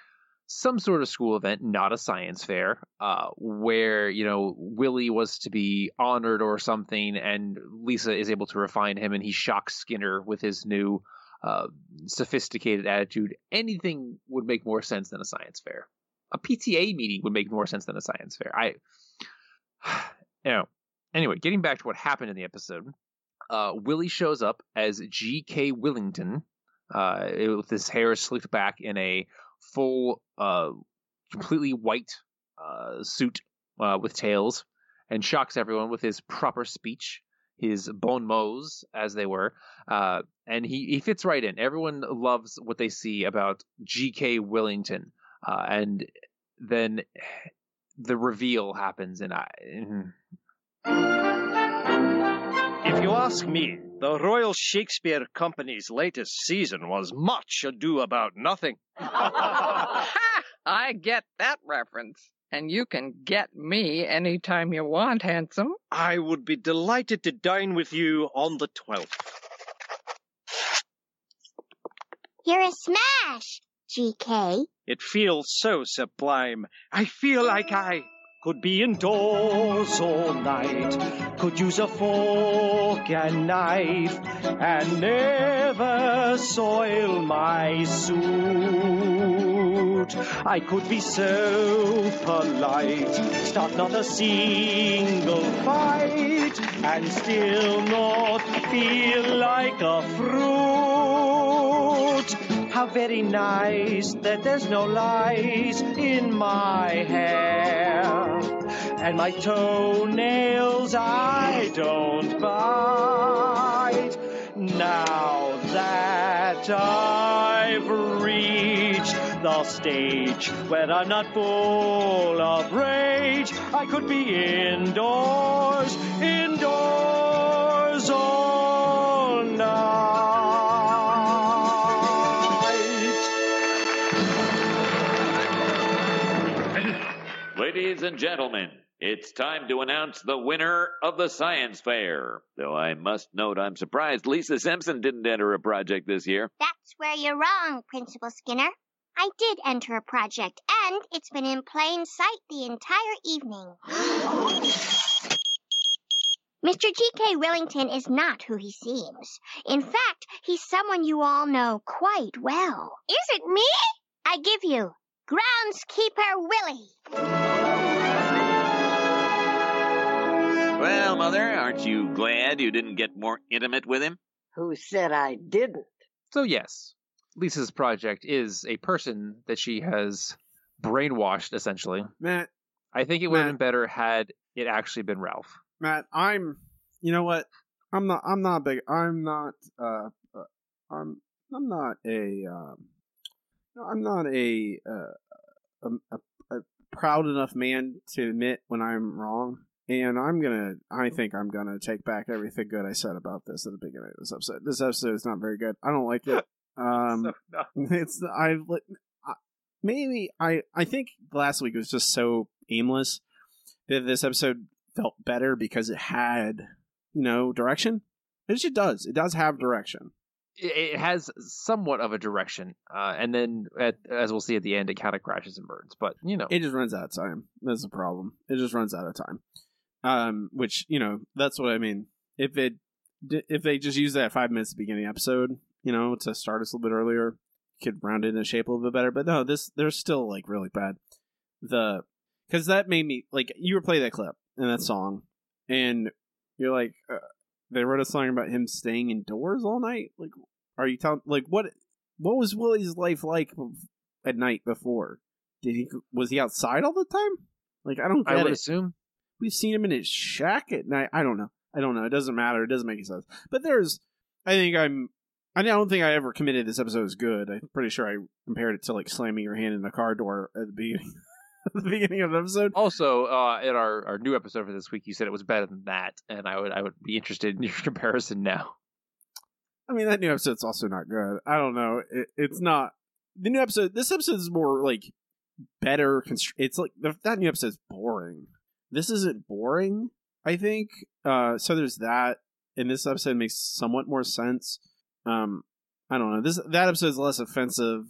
some sort of school event, not a science fair, uh, where you know Willie was to be honored or something, and Lisa is able to refine him, and he shocks Skinner with his new uh, sophisticated attitude. Anything would make more sense than a science fair. A PTA meeting would make more sense than a science fair. I you know, anyway, getting back to what happened in the episode, uh, Willie shows up as G.K. Willington, uh, with his hair slicked back in a full, uh, completely white uh, suit uh, with tails, and shocks everyone with his proper speech, his bon mots, as they were. Uh, and he, he fits right in. Everyone loves what they see about G.K. Willington. And then the reveal happens, and uh, I. If you ask me, the Royal Shakespeare Company's latest season was much ado about nothing. I get that reference. And you can get me anytime you want, handsome. I would be delighted to dine with you on the 12th. You're a smash, GK. It feels so sublime. I feel like I could be indoors all night, could use a fork and knife, and never soil my suit. I could be so polite, start not a single fight, and still not feel like a fruit. How very nice that there's no lice in my hair. And my toenails I don't bite. Now that I've reached the stage where I'm not full of rage, I could be indoors, indoors all Ladies and gentlemen, it's time to announce the winner of the science fair. Though I must note I'm surprised Lisa Simpson didn't enter a project this year. That's where you're wrong, Principal Skinner. I did enter a project, and it's been in plain sight the entire evening. Mr. G.K. Willington is not who he seems. In fact, he's someone you all know quite well. Is it me? I give you Groundskeeper Willie. Mother? Aren't you glad you didn't get more intimate with him? Who said I didn't? So yes, Lisa's project is a person that she has brainwashed essentially. Matt, I think it would have been better had it actually been Ralph. Matt, I'm. You know what? I'm not. I'm not big. I'm not. Uh, uh I'm. I'm not a. Um, I'm not a, uh, a, a, a proud enough man to admit when I'm wrong. And I'm gonna. I think I'm gonna take back everything good I said about this at the beginning of this episode. This episode is not very good. I don't like it. Um, So, it's I maybe I I think last week was just so aimless that this episode felt better because it had you know direction. It just does. It does have direction. It, it has somewhat of a direction, uh, and then at, as we'll see at the end, it kind of crashes and burns. But you know, It just runs out of time. That's the problem. It just runs out of time. Um, which you know that's what I mean. If it if they just use that five minutes at the beginning of the episode, you know, to start us a little bit earlier, could round it into shape a little bit better. But no, this they're still like really bad. The because that made me like you were playing that clip and that song, and you're like, uh, they wrote a song about him staying indoors all night. Like, are you telling like what what was Willie's life like at night before? Did he was he outside all the time? Like, I don't I would it. assume. We've seen him in his shack at night. I don't know. I don't know. It doesn't matter. It doesn't make any sense. But there's, I think I'm. I don't think I ever committed this episode as good. I'm pretty sure I compared it to like slamming your hand in a car door at the beginning, at the beginning of the episode. Also, uh, in our, our new episode for this week, you said it was better than that, and I would I would be interested in your comparison now. I mean, that new episode's also not good. I don't know. It, it's not the new episode. This episode is more like better. Constr- it's like the, that new episode's boring. This isn't boring. I think. Uh, so there's that, and this episode makes somewhat more sense. Um, I don't know. This that episode is less offensive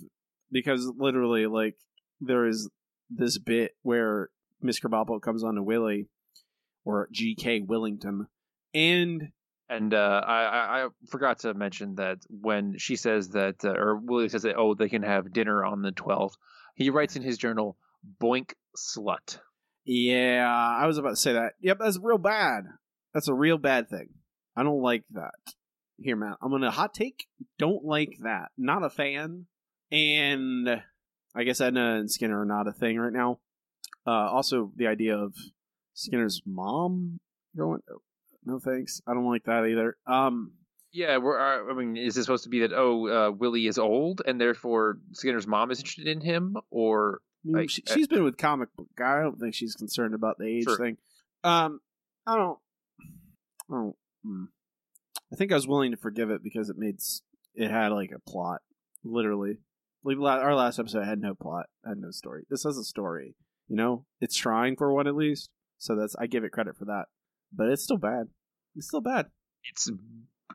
because literally, like, there is this bit where Miss Krabappel comes on to Willie or G.K. Willington, and And uh, I, I forgot to mention that when she says that, uh, or Willie says that, oh, they can have dinner on the 12th, he writes in his journal, boink slut. Yeah, I was about to say that. Yep, that's real bad. That's a real bad thing. I don't like that. Here, Matt, I'm gonna hot take. Don't like that. Not a fan. And I guess Edna and Skinner are not a thing right now. Uh, also, the idea of Skinner's mom going. No thanks. I don't like that either. Um, Yeah, we're, uh, I mean, is it supposed to be that, oh, uh, Willie is old, and therefore Skinner's mom is interested in him, or I mean, Like, she, uh, she's been with comic book guy. I don't think she's concerned about the age Sure. thing. Um, I don't. I don't. hmm. I think I was willing to forgive it because it made it had like a plot, literally. Like our last episode had no plot, had no story. This has a story. You know, it's trying for one at least. So that's I give it credit for that. But it's still bad. It's still bad. it's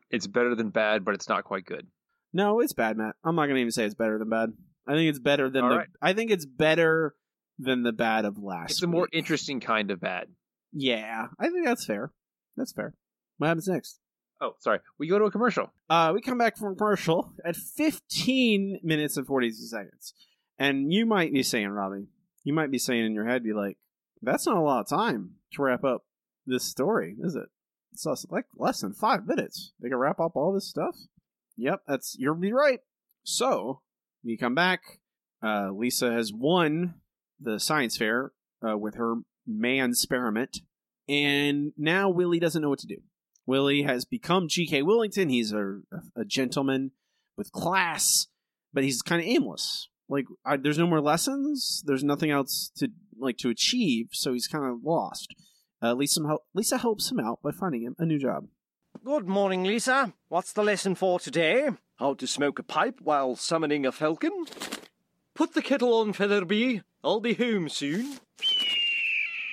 it's better than bad, but it's not quite good. No, it's bad, Matt. I'm not gonna even say it's better than bad. I think it's better than All the. right. I think it's better than the bad of last. It's a more week. interesting kind of bad. Yeah, I think that's fair. That's fair. What happens next? Oh, sorry. We go to a commercial. Uh, we come back from commercial at 15 minutes and 42 seconds. And you might be saying, Robbie, you might be saying in your head, be like, that's not a lot of time to wrap up this story, is it? It's less, like less than five minutes. They can wrap up all this stuff? Yep, that's, you're be right. So, we come back. Uh, Lisa has won the science fair uh, with her man experiment. And now Willie doesn't know what to do. Willie has become G.K. Willington. He's a, a gentleman with class, but he's kind of aimless. Like, I, there's no more lessons. There's nothing else to like to achieve, so he's kind of lost. Uh, Lisa, Lisa helps him out by finding him a new job. Good morning, Lisa. What's the lesson for today? How to smoke a pipe while summoning a falcon? Put the kettle on, Featherby. I'll be home soon.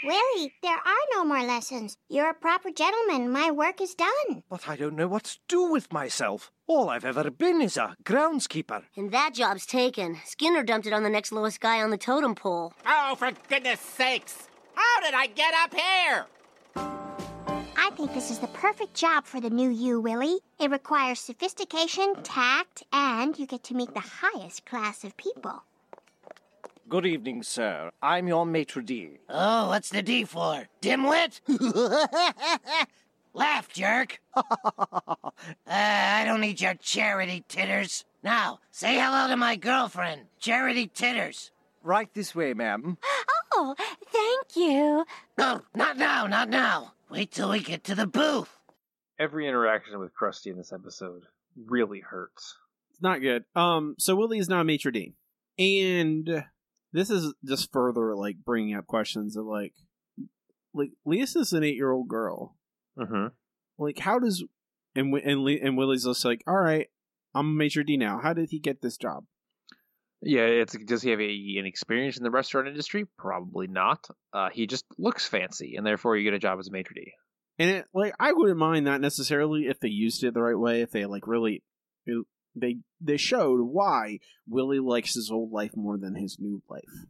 Willie, there are no more lessons. You're a proper gentleman. My work is done. But I don't know what to do with myself. All I've ever been is a groundskeeper. And that job's taken. Skinner dumped it on the next lowest guy on the totem pole. Oh, for goodness sakes! How did I get up here? I think this is the perfect job for the new you, Willie. It requires sophistication, tact, and you get to meet the highest class of people. Good evening, sir. I'm your maitre d'. Oh, what's the D for? Dimwit? Laugh, jerk. uh, I don't need your charity titters. Now, say hello to my girlfriend, Charity Titters. Right this way, ma'am. Oh, thank you. No, not now, not now. Wait till we get to the booth. Every interaction with Krusty in this episode really hurts. It's not good. Um, so Willie is now a maitre d', and this is just further like bringing up questions of like, like Lisa's an eight-year-old girl. Mm-hmm. Like, how does and and and Willie's just like, all right, I'm a maitre d' now. How did he get this job? Yeah, it's does he have a, an experience in the restaurant industry? Probably not. Uh, he just looks fancy, and therefore you get a job as a maitre d'. And it, like, I wouldn't mind that necessarily if they used it the right way. If they like really, it- they they showed why Willie likes his old life more than his new life,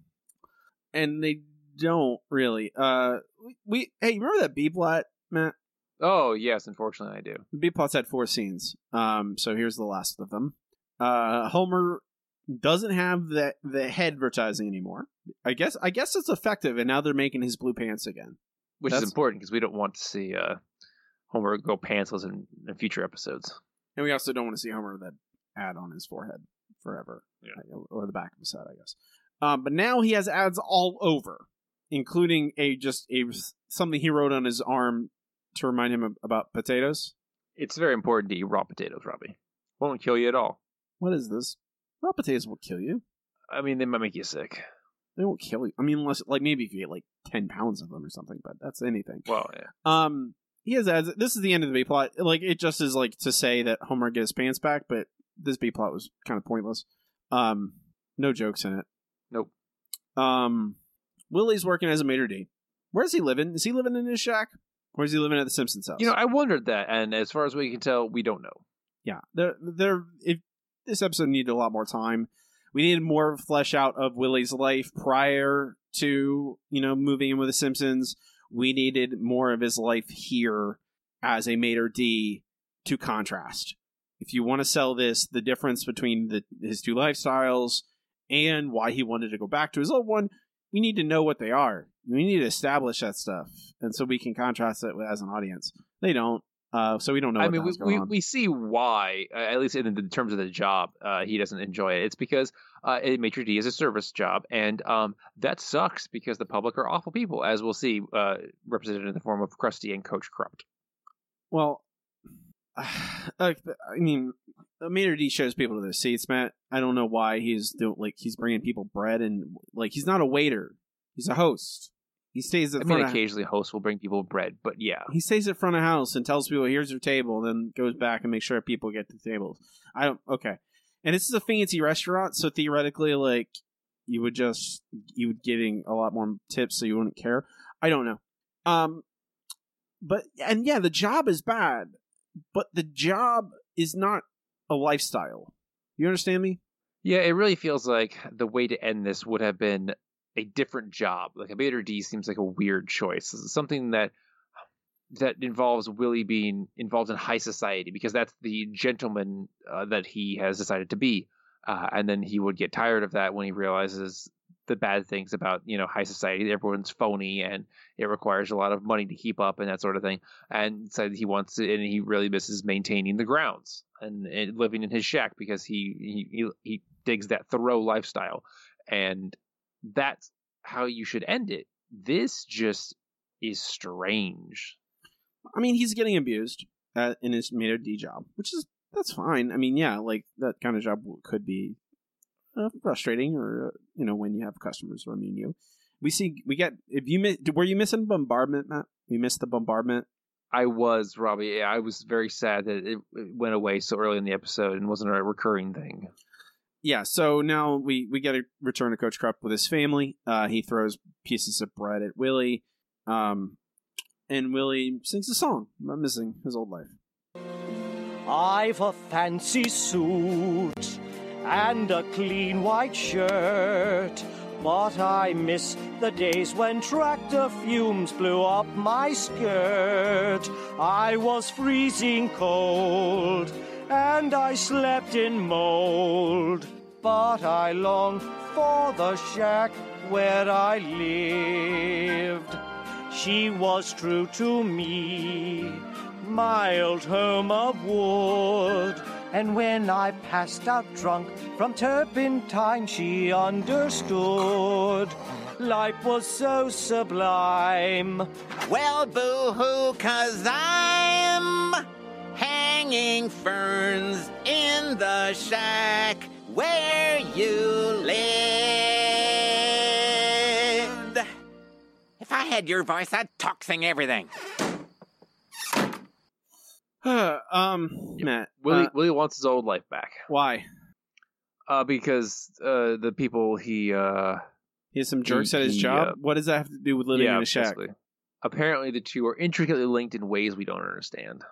and they don't really. Uh, we, we hey, remember that B plot, Matt? Oh yes, unfortunately I do. The B plot's had four scenes. Um, so here's the last of them. Uh, Homer doesn't have the the head advertising anymore. I guess I guess it's effective, and now they're making his blue pants again. Which That's- is important because we don't want to see uh, Homer go pantsless in, in future episodes. And we also don't want to see Homer with that ad on his forehead forever, Yeah. or the back of his head, I guess. Um, but now he has ads all over, including a just a something he wrote on his arm to remind him of, about potatoes. It's very important to eat raw potatoes, Robbie. Won't kill you at all. What is this? Raw potatoes will kill you. I mean, they might make you sick. They won't kill you. I mean, unless like maybe if you eat like ten pounds of them or something, but that's anything. Well, yeah. Um, he has ads. This is the end of the B plot. Like it just is like to say that Homer gets his pants back, but this B plot was kind of pointless. Um, no jokes in it. Nope. Um, Willie's working as a maitre d'. Where's he living? Is he living in his shack, or is he living at the Simpsons house? You know, I wondered that, and as far as we can tell, we don't know. yeah, there, there. If this episode needed a lot more time, we needed more flesh out of Willie's life prior to you know moving in with the Simpsons. We needed more of his life here as a maitre d to contrast. If you want to sell this, the difference between the his two lifestyles and why he wanted to go back to his old one, we need to know what they are. We need to establish that stuff, and so we can contrast it as an audience. They don't, uh, so we don't know. I mean, we, we, on. we see why, uh, at least in the terms of the job, uh, he doesn't enjoy it. It's because uh, a maitre d is a service job, and um, that sucks because the public are awful people, as we'll see uh, represented in the form of Krusty and Coach Krupt. Well, like, I mean, maitre d shows people to their seats, Matt. I don't know why he's doing like he's bringing people bread and like he's not a waiter. He's a host. He stays at I front. I mean, occasionally hosts will bring people bread, but yeah. he stays at front of house and tells people, "Here's your table," and then goes back and makes sure people get to the tables. I don't. Okay, and this is a fancy restaurant, so theoretically, like you would just you would getting a lot more tips, so you wouldn't care. I don't know. Um, but and yeah, the job is bad, but the job is not a lifestyle. You understand me? Yeah, it really feels like the way to end this would have been a different job. Like a maitre d seems like a weird choice. Something that that involves Willie being involved in high society because that's the gentleman uh, that he has decided to be. Uh, and then he would get tired of that when he realizes the bad things about you know high society. Everyone's phony and it requires a lot of money to keep up and that sort of thing. And decided he wants to, and he really misses maintaining the grounds and, and living in his shack because he he he, he digs that Thoreau lifestyle. And that's how you should end it. This just is strange. I mean, he's getting abused uh, in his maitre d job, which is that's fine. I mean, yeah, like that kind of job could be uh, frustrating, or uh, you know, when you have customers who are mean you. We see, we get. If you miss, were you missing bombardment, Matt? We missed the bombardment. I was Robbie. I was very sad that it, it went away so early in the episode and wasn't a recurring thing. Yeah, so now we we get a return to Coach Krupt with his family. Uh, he throws pieces of bread at Willie, um, and Willie sings a song about missing his old life. I've a fancy suit and a clean white shirt. But I miss the days when tractor fumes blew up my skirt. I was freezing cold and I slept in mold. But I long for the shack where I lived. She was true to me, my old home of wood. And when I passed out drunk from turpentine, she understood. Life was so sublime. Well, boo hoo, cause I'm hanging ferns in the shack where you lived. If I had your voice, I'd talk sing everything. um, Matt, Willie uh, Willie wants his old life back. why? Uh, because uh, the people he uh, He has some jerks at his he, job. uh, what does that have to do with living yeah, in a shack? basically. Apparently, the two are intricately linked in ways we don't understand.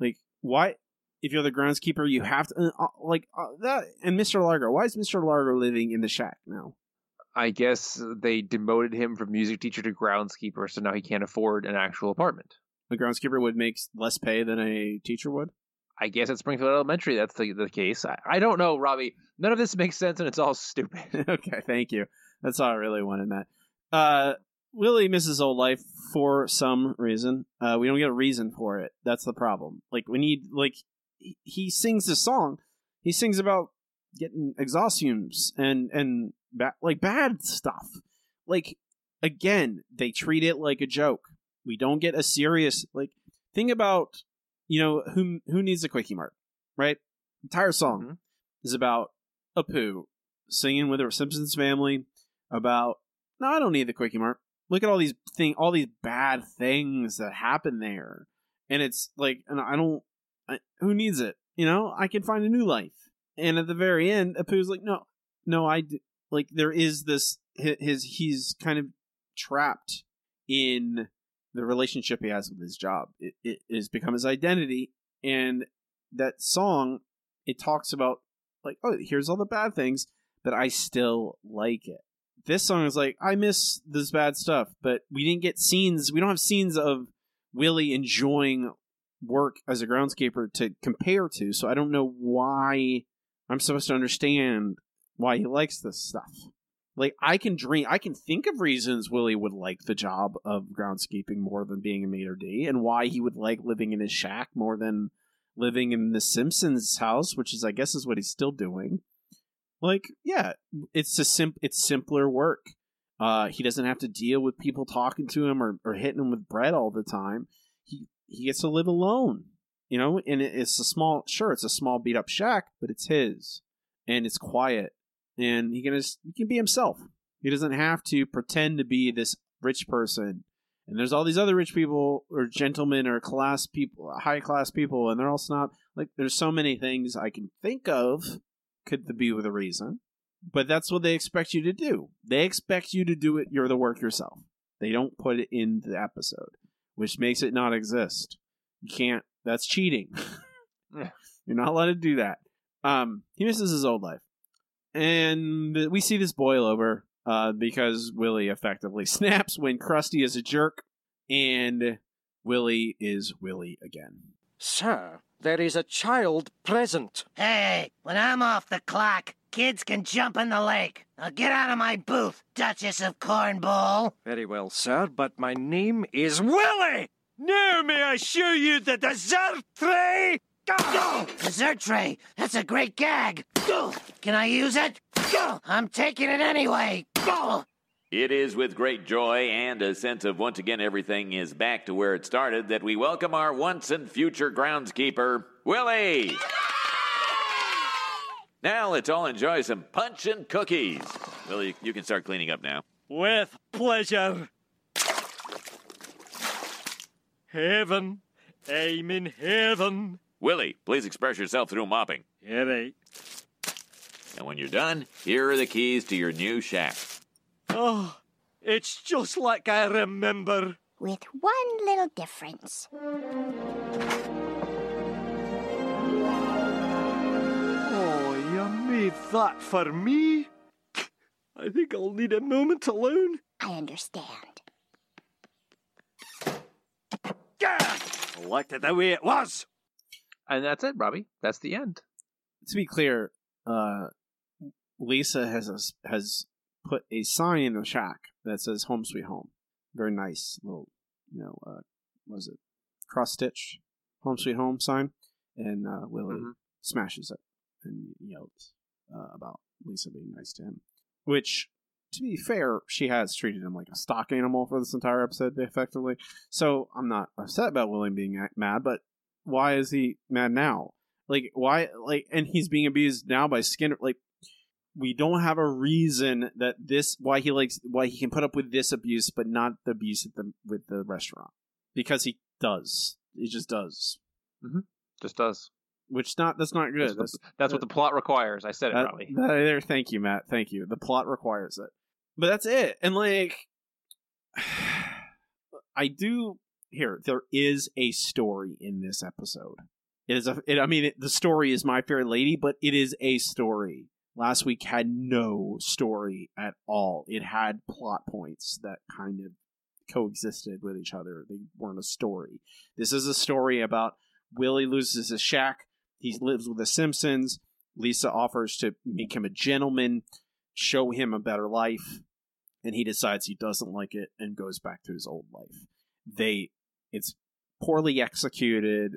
Like, why? If you're the groundskeeper, you have to uh, uh, like uh, that. And Mr. Largo, why is Mr. Largo living in the shack now? I guess they demoted him from music teacher to groundskeeper, so now he can't afford an actual apartment. A groundskeeper would make less pay than a teacher would. I guess at Springfield Elementary, that's the, the case. I, I don't know, Robbie. None of this makes sense, and it's all stupid. okay, thank you. That's all I really wanted, Matt. Uh, Willie misses old life for some reason. Uh, we don't get a reason for it. That's the problem. Like we need like he- he sings this song. He sings about getting exhaust fumes and and ba- like bad stuff. Like again, they treat it like a joke. We don't get a serious like think about you know who who needs a Kwik-E-Mart, right? Entire song is about Apu singing with her Simpsons family about no, I don't need the Kwik-E-Mart. Look at all these thing, all these bad things that happen there, and it's like, and I don't. I, who needs it? You know, I can find a new life. And at the very end, Apu's like, no, no, I like there is this his he's kind of trapped in the relationship he has with his job. It, it has become his identity, and that song it talks about like, oh, here's all the bad things, but I still like it. This song is like, I miss this bad stuff, but we didn't get scenes. We don't have scenes of Willie enjoying work as a groundskeeper to compare to, so I don't know why I'm supposed to understand why he likes this stuff. Like I can dream, I can think of reasons Willie would like the job of groundskeeping more than being a maitre d, and why he would like living in his shack more than living in the Simpsons house, which is I guess is what he's still doing. Like, yeah, it's a sim- it's simpler work. Uh, he doesn't have to deal with people talking to him or, or hitting him with bread all the time. He he gets to live alone, you know. And it, it's a small, sure, it's a small beat up shack, but it's his, and it's quiet, and he can just he can be himself. He doesn't have to pretend to be this rich person. And there's all these other rich people or gentlemen or class people, high class people, and they're all snob. Like there's so many things I can think of could be with a reason, but that's what they expect you to do. They expect you to do it. You're the work yourself. They don't put it in the episode, which makes it not exist. You can't. That's cheating. You're not allowed to do that. Um, he misses his old life, and we see this boil over uh, because Willie effectively snaps when Krusty is a jerk, and Willie is Willie again. Sir, there is a child present. Hey, when I'm off the clock, kids can jump in the lake. Now get out of my booth, Duchess of Cornball. Very well, sir, but my name is Willie! Now may I show you the dessert tray? Go! Dessert tray. That's a great gag. Go! Can I use it? Go! I'm taking it anyway. Go! It is with great joy and a sense of once again everything is back to where it started that we welcome our once and future groundskeeper, Willie. Now let's all enjoy some punch and cookies. Willie, you can start cleaning up now. With pleasure. Heaven. I'm in heaven. Willie, please express yourself through mopping. All right. And when you're done, here are the keys to your new shack. Oh, it's just like I remember. With one little difference. Oh, you made that for me? I think I'll need a moment alone. I understand. Gah! I liked it the way it was. And that's it, Robbie. That's the end. To be clear, uh, Lisa has a, has put a sign in the shack that says "Home Sweet Home." Very nice little, you know, uh, what is it cross stitch "Home Sweet Home" sign, and uh, Willie Mhm. smashes it and yells uh, about Lisa being nice to him. Which, to be fair, she has treated him like a stock animal for this entire episode, effectively. So I'm not upset about Willie being mad, but why is he mad now? Like, why? Like, and he's being abused now by Skinner. Like, we don't have a reason that this why he likes why he can put up with this abuse, but not the abuse at the with the restaurant because he does. He just does. Mm-hmm. Just does. Which not that's not good. That's, what, that's what the plot requires. I said it, That- that- there, thank you, Matt. Thank you. The plot requires it, but that's it. And like, I do here. There is a story in this episode. It is a. It, I mean, it, the story is My Fair Lady, but it is a story. Last week had no story at all. It had plot points that kind of coexisted with each other. They weren't a story. This is a story about Willie loses his shack. He lives with the Simpsons. Lisa offers to make him a gentleman, show him a better life, and he decides he doesn't like it and goes back to his old life. They it's poorly executed.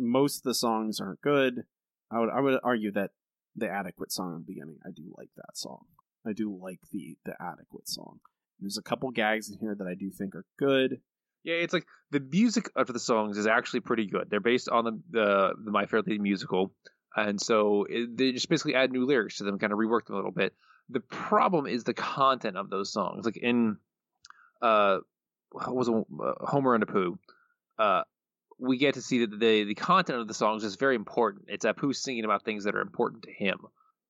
Most of the songs aren't good. I would I would argue that the adequate song in the beginning, I do like that song. I do like the the adequate song. There's a couple gags in here that I do think are good. Yeah, it's like the music of the songs is actually pretty good. They're based on the the, the My Fair Lady musical, and so it, they just basically add new lyrics to them, kind of rework them a little bit. The problem is the content of those songs. Like in uh, was it, uh, Homer and Apu, uh, we get to see that the the content of the songs is very important. It's Apu singing about things that are important to him.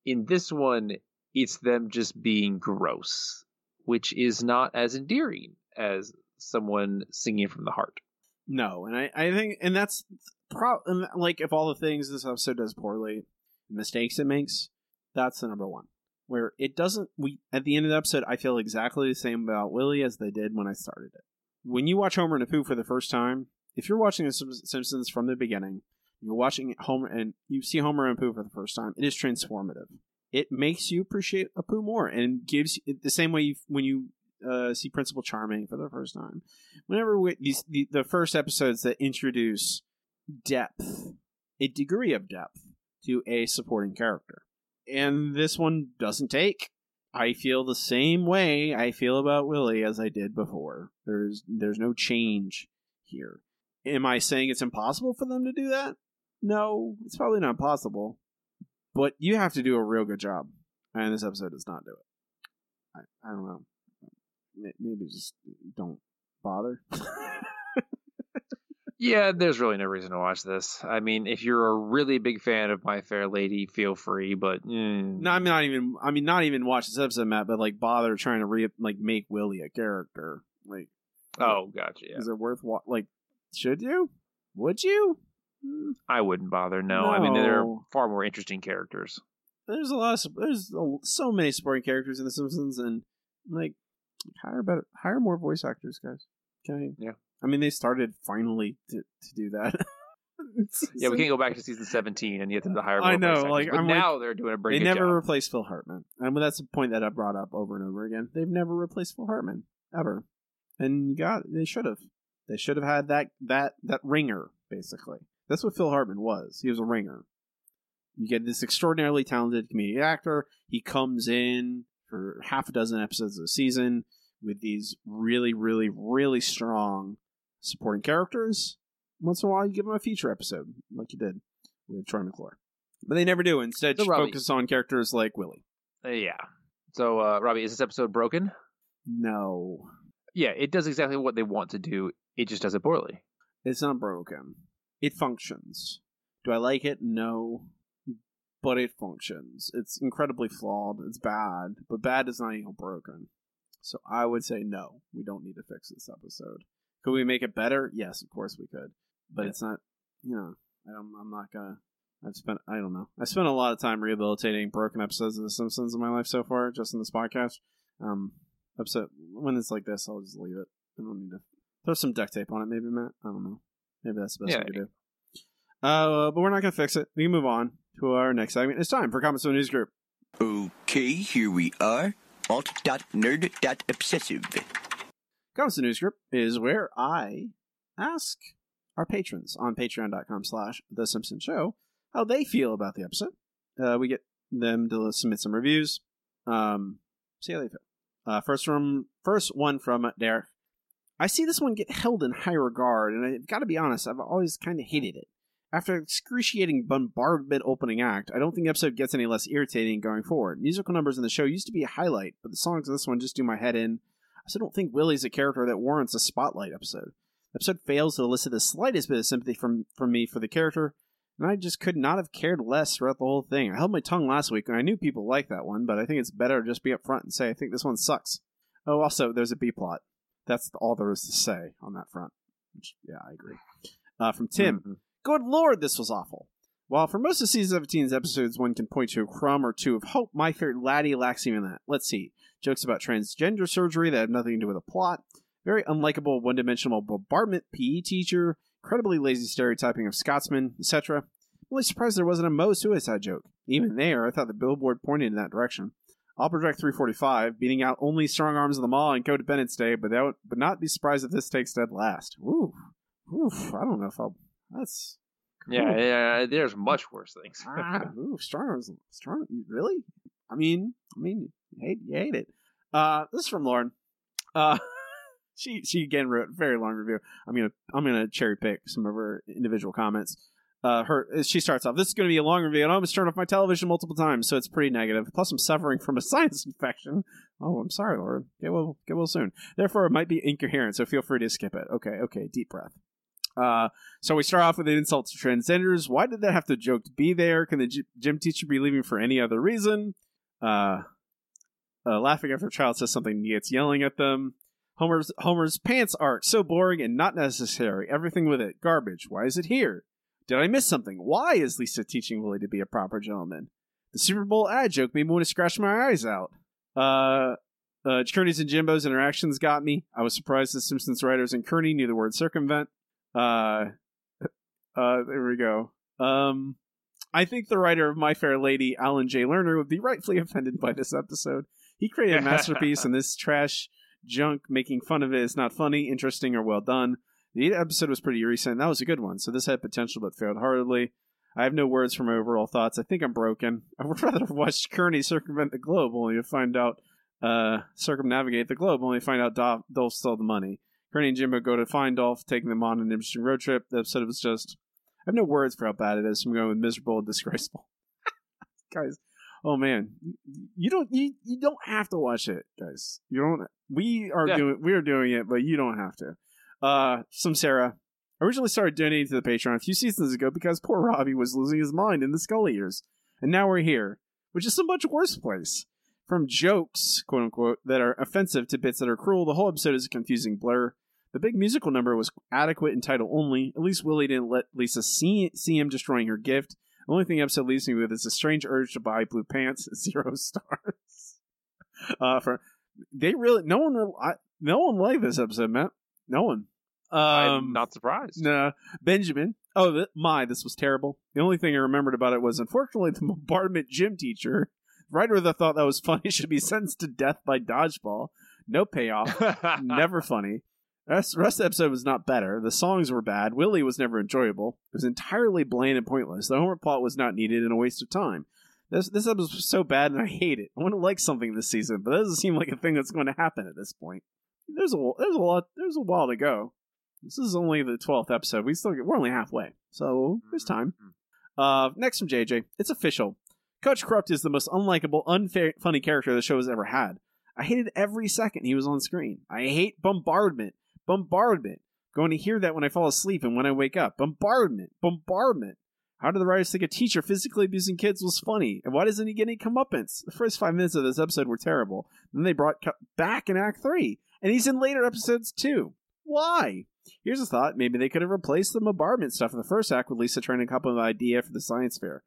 In this one, it's them just being gross, which is not as endearing as someone singing from the heart. No, and I, I think, and that's pro, and like if all the things this episode does poorly, mistakes it makes, that's the number one. Where it doesn't, we at the end of the episode, I feel exactly the same about Willie as they did when I started it. When you watch Homer and Apu for the first time, if you're watching The Simpsons from the beginning, you're watching Homer and you see Homer and Apu for the first time, it is transformative. It makes you appreciate Apu more and gives you the same way when you uh, see Principal Charming for the first time. Whenever we, these the, the first episodes that introduce depth, a degree of depth to a supporting character, and this one doesn't take. I feel the same way I feel about Willie as I did before. There's there's no change here. Am I saying it's impossible for them to do that? No, it's probably not possible. But you have to do a real good job, and this episode does not do it. I, I don't know. Maybe just don't bother. Yeah, there's really no reason to watch this. I mean, if you're a really big fan of My Fair Lady, feel free. But mm, No, I'm not even. I mean, not even watch this episode, Matt. But like, bother trying to re like make Willie a character. Like, oh, gotcha. Yeah. is it worth wa- like? Should you? Would you? Hmm, I wouldn't bother. No, I mean there are far more interesting characters. There's a lot of there's a, so many supporting characters in The Simpsons, and like hire better, hire more voice actors, guys. Okay. Yeah. I mean, they started finally to to do that. Yeah, we can't go back to season 17 and get them to hire. More I know, voice actors, like, but I'm like- now they're doing a They never job. replaced Phil Hartman, I and that's a point that I brought up over and over again. They've never replaced Phil Hartman ever, and you got they should have. They should have had that that that ringer basically. That's what Phil Hartman was. He was a ringer. You get this extraordinarily talented comedic actor. He comes in for half a dozen episodes of the season with these really, really, really strong supporting characters. Once in a while, you give him a feature episode, like you did with Troy McClure. But they never do. Instead, So, Robbie- focus on characters like Willie. Uh, yeah. So, uh, Robbie, is this episode broken? No, Yeah, it does exactly what they want to do. It just does it poorly. it's not broken. It functions. Do I like it? No. But it functions. It's incredibly flawed. It's bad, but bad is not equal broken. So I would say no. We don't need to fix this episode. Could we make it better? Yes, of course we could. But Yeah. it's not. You know, I'm, I'm not gonna. I've spent. I don't know. I spent a lot of time rehabilitating broken episodes of The Simpsons in my life so far, just in this podcast. Um, episode when it's like this, I'll just leave it. I don't need to throw some duct tape on it, maybe Matt. I don't know. Maybe that's the best Yeah, we could do. Uh, but we're not gonna fix it. We can move on to our next segment. It's time for comments from the news group. Okay, here we are. Alt.nerd.obsessive. Comes the News Group is where I ask our patrons on patreon.com slash The Simpson Show how they feel about the episode. Uh, we get them to submit some reviews. Um, see how they feel. Uh, first from first one from Derek. I see this one get held in high regard, and I've got to be honest, I've always kind of hated it. After excruciating bombardment opening act, I don't think the episode gets any less irritating going forward. Musical numbers in the show used to be a highlight, but the songs in this one just do my head in. I still don't think Willie's a character that warrants a spotlight episode. The episode fails to elicit the slightest bit of sympathy from, from me for the character, and I just could not have cared less throughout the whole thing. I held my tongue last week, and I knew people liked that one, but I think it's better to just be upfront and say I think this one sucks. Oh, also, there's a B plot. That's all there is to say on that front. Which, yeah, I agree. Uh, from Tim, Mm-hmm. Good lord, this was awful. While for most of season 17's episodes, one can point to a crumb or two of hope, My Fair Laddy lacks even that. Let's see. Jokes about transgender surgery that have nothing to do with the plot. Very unlikable, one dimensional bombardment PE teacher. Incredibly lazy stereotyping of Scotsmen, etc. I'm really surprised there wasn't a Moe suicide joke. Even there, I thought the billboard pointed in that direction. I'll project 345, beating out only Strong Arms of the Ma and Codependence Day, but that would but not be surprised if this takes dead last. Ooh. Oof. I don't know if I'll. That's. Yeah, cool. yeah, there's much worse things. ah, ooh, Strong Arms. Strong. Really? I mean, I mean, you hate, you hate it. Uh, this is from Lauren. Uh, she she again wrote a very long review. I'm gonna I'm gonna cherry pick some of her individual comments. Uh, her she starts off. This is going to be a long review, and I almost turned off my television multiple times, so it's pretty negative. Plus, I'm suffering from a sinus infection. Oh, I'm sorry, Lauren. Get well, get well soon. Therefore, it might be incoherent, so feel free to skip it. Okay, okay, deep breath. Uh, so we start off with an insult to transgenders. Why did that have to joke to be there? Can the gym teacher be leaving for any other reason? Uh, uh, laughing after a child says something, he gets yelling at them. Homer's Homer's pants art so boring and not necessary. Everything with it garbage. Why is it here? Did I miss something? Why is Lisa teaching Willie to be a proper gentleman? The Super Bowl ad joke made me want to scratch my eyes out. Uh, uh, Kearney's and Jimbo's interactions got me. I was surprised the Simpsons writers and Kearney knew the word circumvent. Uh, uh, there we go. Um, I think the writer of My Fair Lady, Alan J. Lerner, would be rightfully offended by this episode. He created a masterpiece, and this trash junk making fun of it is not funny, interesting, or well done. The episode was pretty recent. That was a good one, so this had potential but failed horribly. I have no words for my overall thoughts. I think I'm broken. I would rather have watched Kearney circumvent the globe only to find out, uh, circumnavigate the globe only to find out Dolph, Dolph stole the money. Kearney and Jimbo go to find Dolph, taking them on an interesting road trip. The episode was just. I have no words for how bad it is. So I'm going with miserable and disgraceful. guys, oh man, you don't you, you don't have to watch it, guys. You don't. We are Yeah. doing we are doing it, but you don't have to. Uh, some Sarah. Originally started donating to the Patreon a few seasons ago because poor Robbie was losing his mind in the Scully years, and now we're here, which is a much worse place. From jokes, quote unquote, that are offensive to bits that are cruel, the whole episode is a confusing blur. The big musical number was adequate in title only. At least Willie didn't let Lisa see, see him destroying her gift. The only thing episode leaves me with is a strange urge to buy blue pants. Zero stars. Uh, for they really no one I, no one liked this episode, Matt. No one. Um, I'm not surprised. Nah, Benjamin. Oh, th- my, this was terrible. The only thing I remembered about it was, unfortunately, the bombardment gym teacher, writer that thought that was funny, should be sentenced to death by dodgeball. No payoff. never funny. The rest, rest of the episode was not better. The songs were bad. Willie was never enjoyable. It was entirely bland and pointless. The Homer plot was not needed and a waste of time. This this episode was so bad, and I hate it. I want to like something this season, but that doesn't seem like a thing that's going to happen at this point. There's a there's a lot there's a while to go. This is only the twelfth episode. We still get, we're only halfway, so there's time. Uh, next from JJ, it's official. Coach Krupt is the most unlikable, unfair, funny character the show has ever had. I hated every second he was on screen. I hate bombardment, bombardment. Going to hear that when I fall asleep and when I wake up. Bombardment, bombardment. How did the writers think a teacher physically abusing kids was funny? And why doesn't he get any comeuppance? The first five minutes of this episode were terrible. Then they brought back in Act 3. And he's in later episodes too. Why? Here's a thought. Maybe they could have replaced the bombardment stuff in the first act with Lisa trying to come up with an idea for the science fair.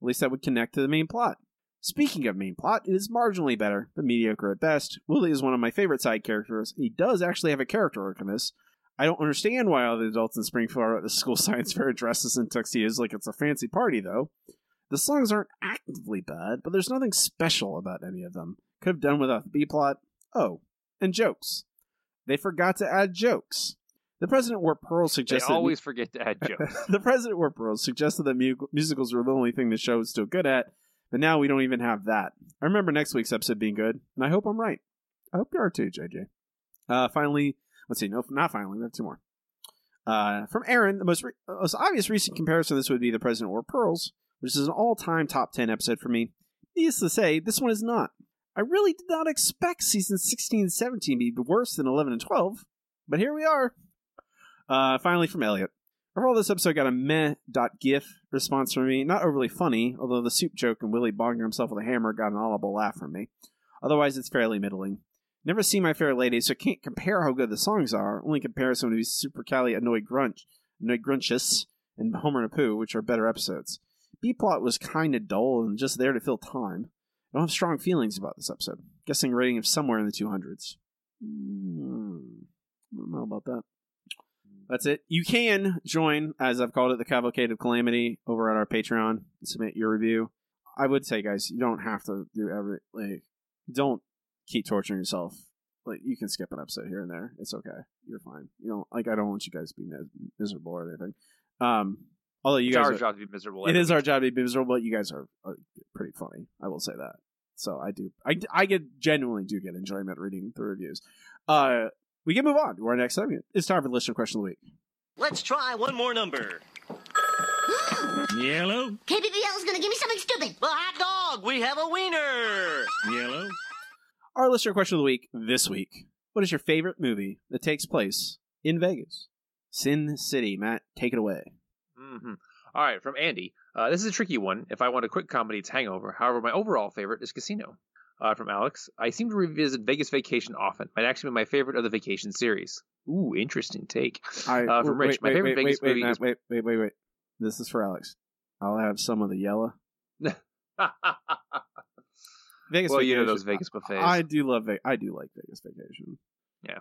At least that would connect to the main plot. Speaking of main plot, it is marginally better, but mediocre at best. Willie is one of my favorite side characters. He does actually have a character arc in this. I don't understand why all the adults in Springfield are at the school science fair dresses in tuxedos like it's a fancy party, though. The songs aren't actively bad, but there's nothing special about any of them. Could have done without the B plot. Oh, and jokes. They forgot to add jokes. The President wore pearls They suggested always forget to add jokes. the President wore pearls suggested that mu- musicals were the only thing the show is still good at, but now we don't even have that. I remember next week's episode being good, and I hope I'm right. I hope you are too, JJ. Uh, finally, let's see. No, not finally. We have two more. Uh, from Aaron, the most, re- most obvious recent comparison this would be The President Wore Pearls, which is an all time top 10 episode for me. Needless to say, this one is not. I really did not expect season 16 and 17 to be worse than 11 and 12, but here we are. Uh, finally, from Elliot. Overall, this episode got a meh.gif response from me. Not overly funny, although the soup joke and Willie bonging himself with a hammer got an audible laugh from me. Otherwise, it's fairly middling. Never seen My Fair Lady, so can't compare how good the songs are. Only comparison would be Super Cali Annoyed Grunch, Annoyed Grunchus, and Homer and Apu, which are better episodes. B plot was kind of dull and just there to fill time. I don't have strong feelings about this episode. Guessing rating of somewhere in the 200s. Hmm, I don't know about that. That's it. You can join, as I've called it, the Cavalcade of Calamity over at our Patreon and submit your review. I would say, guys, you don't have to do every like. Don't keep torturing yourself. Like you can skip an episode here and there. It's okay. You're fine. You know, like I don't want you guys to be miserable or anything. Um, although you It's guys, our are- job to be miserable. it every our job to be miserable, but you guys are uh, pretty funny. I will say that. So I do, I, I get genuinely do get enjoyment reading the reviews. Uh, we can move on to our next segment. It's time for the listener question of the week. Let's try one more number. Yellow. KBBL is gonna give me something stupid. Well, hot dog. We have a wiener. Yellow. Our listener question of the week this week. What is your favorite movie that takes place in Vegas? Sin City. Matt, take it away. Hmm All right, from Andy. Uh, this is a tricky one. If I want a quick comedy, it's Hangover. However, my overall favorite is Casino. Uh, from Alex. I seem to revisit Vegas Vacation often. Might actually be my favorite of the vacation series. Ooh, interesting take. I, uh, from wait, Rich. my wait, favorite wait, Vegas wait, movie wait, is wait, wait, wait, wait. This is for Alex. I'll have some of the yellow. Vegas well, you know those Vegas buffets. I do love. Ve- I do like Vegas Vacation. Yeah,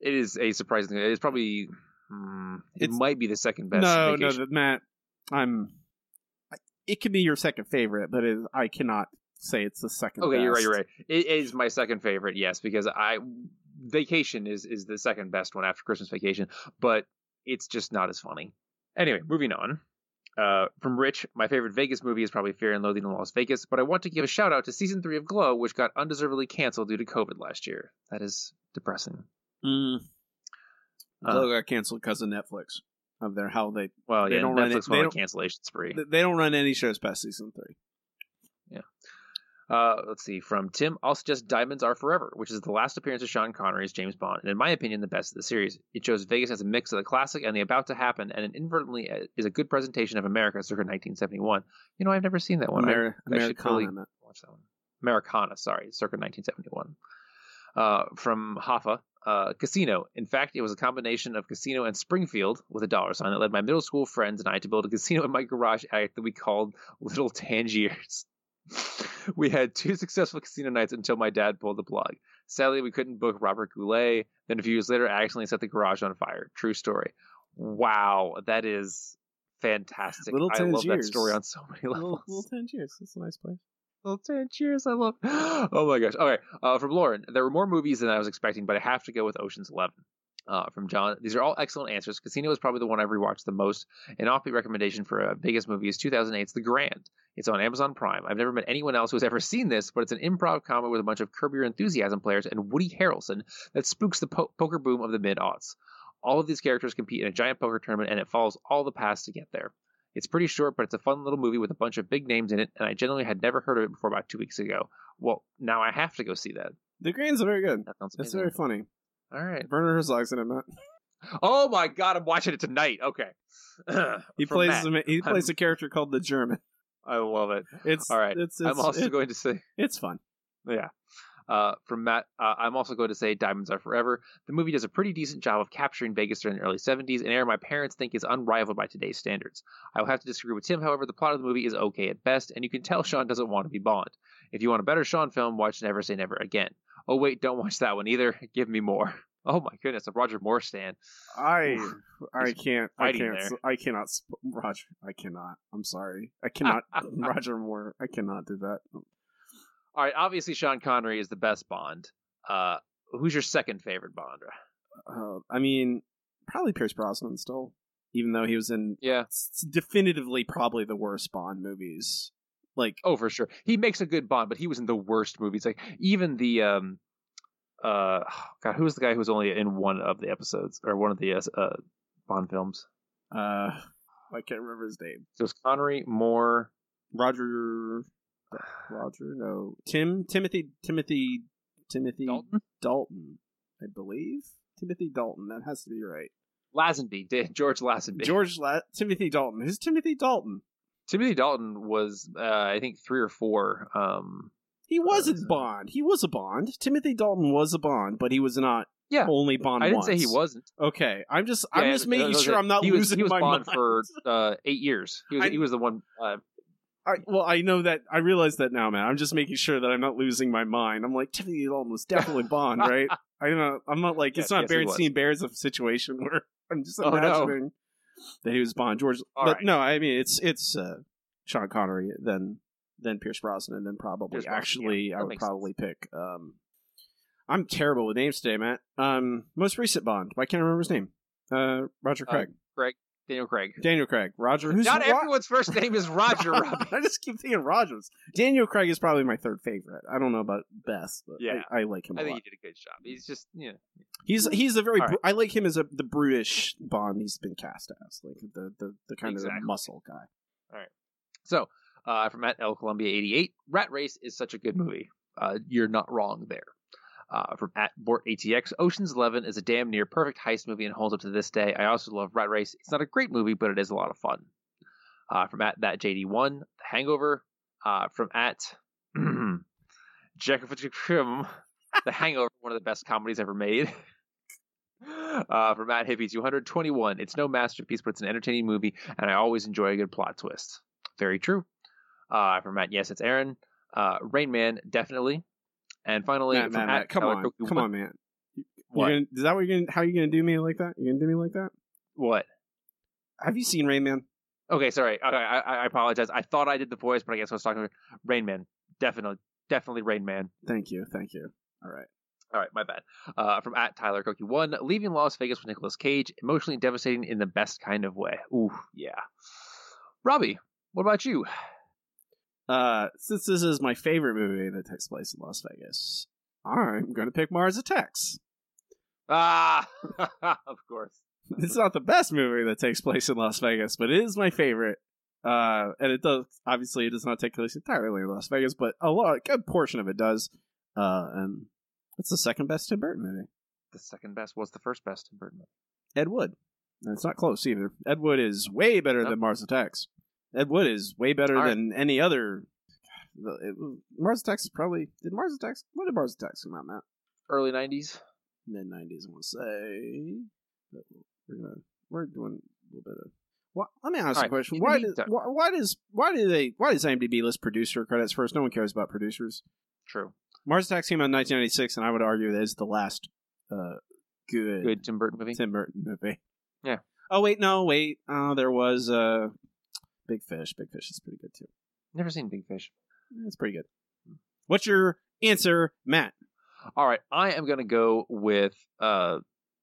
it is a surprising. It's probably. Mm, it might be the second best. no, vacation. no, Matt. I'm. It could be your second favorite, but it, I cannot say it's the second. Okay, you're right. You're right. It is my second favorite. Yes, because I Vacation is is the second best one after Christmas Vacation, but it's just not as funny. Anyway, moving on. Uh, from Rich, my favorite Vegas movie is probably Fear and Loathing in Las Vegas, but I want to give a shout out to season three of Glow, which got undeservedly canceled due to COVID last year. That is depressing. Mm. Uh, Glow got canceled because of Netflix. Of their how they Well, they yeah, don't run Netflix it, they a don't, cancellation spree. they don't run any shows past season three. Uh, let's see. From Tim, I'll suggest Diamonds Are Forever, which is the last appearance of Sean Connery as James Bond, and in my opinion, the best of the series. It shows Vegas as a mix of the classic and the about to happen, and it inadvertently uh, is a good presentation of America circa 1971. You know, I've never seen that one. I- Ameri- I, should Americana, really watch that one. Americana, sorry, circa 1971. Uh, from Hoffa, uh, Casino. In fact, it was a combination of Casino and Springfield with a dollar sign that led my middle school friends and I to build a casino in my garage attic that we called Little Tangiers. we had two successful casino nights until my dad pulled the plug. Sadly, we couldn't book Robert Goulet. Then a few years later, I accidentally set the garage on fire. True story. Wow, that is fantastic. Little I love that story on so many levels. Little, little Tangiers. It's a nice place. Little ten cheers, I love. Oh my gosh. Okay, uh, from Lauren, there were more movies than I was expecting, but I have to go with Ocean's Eleven. Uh, from John, these are all excellent answers. Casino is probably the one I've rewatched the most. An offbeat recommendation for a biggest movie is 2008's The Grand. It's on Amazon Prime. I've never met anyone else who's ever seen this, but it's an improv comedy with a bunch of Curb Your Enthusiasm players and Woody Harrelson that spooks the po- poker boom of the mid aughts. All of these characters compete in a giant poker tournament, and it follows all the paths to get there. It's pretty short, but it's a fun little movie with a bunch of big names in it, and I genuinely had never heard of it before about two weeks ago. Well, now I have to go see that. The Grand's very good. That sounds It's very funny. All right. Werner Herzog's in it, Matt. Oh my god, I'm watching it tonight. Okay. He From plays Matt. he plays I'm- a character called the German. I love it. It's all right. It's, I'm also it- going to say it's fun. Yeah. Uh, from Matt, uh, I'm also going to say Diamonds Are Forever. The movie does a pretty decent job of capturing Vegas during the early 70s, an era my parents think is unrivaled by today's standards. I will have to disagree with Tim, however, the plot of the movie is okay at best, and you can tell Sean doesn't want to be Bond. If you want a better Sean film, watch Never Say Never Again. Oh, wait, don't watch that one either. Give me more. Oh my goodness, a Roger Moore stand. I I can't I can't there. I cannot Roger I cannot I'm sorry I cannot Roger Moore I cannot do that All right, obviously Sean Connery is the best Bond. Uh, who's your second favorite Bond? uh, I mean probably Pierce Brosnan still even though he was in Yeah. definitively probably the worst Bond movies like Oh, for sure. He makes a good Bond, but he was in the worst movies. Like even the um, uh, God, who was the guy who was only in one of the episodes or one of the uh, uh Bond films? uh I can't remember his name So it's Connery, Moore. Roger Roger no Tim Timothy Timothy Timothy Dalton? Dalton I believe Timothy Dalton that has to be right Lazenby, Da- George Lazenby. George La- Timothy Dalton who's Timothy Dalton Timothy Dalton was, uh, I think, three or four. Um, He wasn't Bond. He was a Bond. Timothy Dalton was a Bond, but he was not Yeah. only Bond I didn't say he wasn't. Okay, I'm just I'm Yeah, just no, making no, sure I'm not he was, losing He was my Bond mind. for uh, eight years. He was, I- he was the one. Uh, I, well, I know that. I realize that now, man. I'm just making sure that I'm not losing my mind. I'm like Timothy Dalton was definitely Bond, right? I'm not. I'm not like Yes, it's not yes. Berenstein Bears of situation where I'm just Oh, no. imagining that he was Bond. George, All but right. no, I mean it's it's uh, Sean Connery, then then Pierce Brosnan, and then probably Pierce actually yeah, I would makes sense. probably pick. Um, I'm terrible with names today, Matt. Um, most recent Bond. I can't remember his name? Uh, Roger Uh, Craig. Daniel Craig. Daniel Craig. Roger. Who's Not wha- everyone's first name is Roger. I just keep thinking Rogers. Daniel Craig is probably my third favorite. I don't know about best, but Yeah. I, I like him a I think lot. he did a good job. He's just, yeah. He's he's a very right. I like him as a the brutish Bond he's been cast as, like the the, the kind of the muscle guy. All right. So, uh, from at L Columbia 88, Rat Race is such a good movie. Uh, you're not wrong there. Uh, from at Bort ATX, Ocean's Eleven is a damn near perfect heist movie and holds up to this day. I also love Rat Race. It's not a great movie, but it is a lot of fun. Uh, from at that JD1, The Hangover. Uh, from at Jacob The Hangover, one of the best comedies ever made. Uh, from Matt Hippie 221, it's no masterpiece, but it's an entertaining movie, and I always enjoy a good plot twist. Very true. Uh, from Matt, yes, it's Aaron. Uh, Rain Man, definitely. And finally, Matt, Matt, Matt, come on, come on, man. What? Gonna, is that what you're gonna? How are you gonna do me like that? You gonna do me like that? What? Have you seen Rain Man? Okay, sorry. Okay, I, I I apologize. I thought I did the voice, but I guess I was talking. Rain Man, definitely, definitely Rain Man. Thank you, thank you. All right. All right, my bad. Uh, from at Tyler Cookie one, leaving Las Vegas with Nicolas Cage, emotionally devastating in the best kind of way. Ooh, yeah. Robbie, what about you? Uh, since this is my favorite movie that takes place in Las Vegas, I'm gonna pick Mars Attacks. Ah, of course. it's not the best movie that takes place in Las Vegas, but it is my favorite. Uh, and it does obviously it does not take place entirely in Las Vegas, but a lot, a good portion of it does. Uh, and it's the second best Tim Burton movie. The second best was the first best Tim Burton movie. Ed Wood, and it's not close either. Ed Wood is way better Nope. than Mars Attacks. Ed Wood is way better All right. than any other. the- It, Mars Attacks is probably did Mars Attacks. When did Mars Attacks come out, Matt? Early '90s. Mid nineties, I want to say. But We're gonna we're doing a little bit of. Why, let me ask All you a right, question. Why does why, why does why do they why does IMDb list producer credits first? No one cares about producers. True. Mars Attacks came out in 1996, and I would argue that is the last uh, good Good Tim Burton movie. Tim Burton movie. Yeah. Oh wait, no, wait. Uh, there was uh, Big Fish. Big Fish is pretty good too. Never seen Big Fish. It's pretty good. What's your answer, Matt? All right, I am gonna go with uh,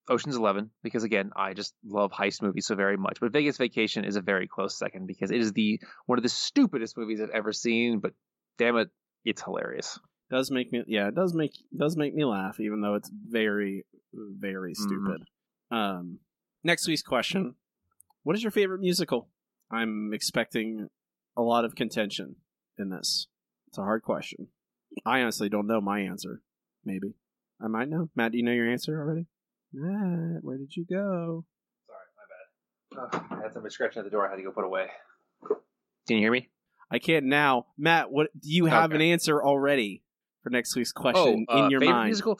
Ocean's Eleven because again, I just love heist movies so very much. But Vegas Vacation is a very close second because it is the one of the stupidest movies I've ever seen. But damn it, it's hilarious. Does make me yeah, it does make does make me laugh, even though it's very very stupid. Um, next week's question: What is your favorite musical? I'm expecting a lot of contention in this. It's a hard question. I honestly don't know my answer. Maybe I might know. Matt, do you know your answer already? Matt, where did you go? Sorry, my bad. I had somebody scratching at the door. I had to go put away. Can you hear me? I can't now. Matt, what do you have Okay. an answer already for next week's question oh, uh, in your favorite mind? musical?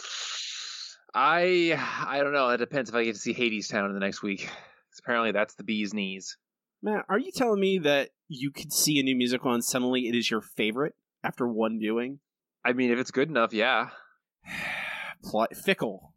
I I don't know. It depends if I get to see Hadestown in the next week. 'Cause apparently, that's the bee's knees. Matt, are you telling me that you could see a new musical and suddenly it is your favorite after one viewing? I mean, if it's good enough, yeah. Fickle,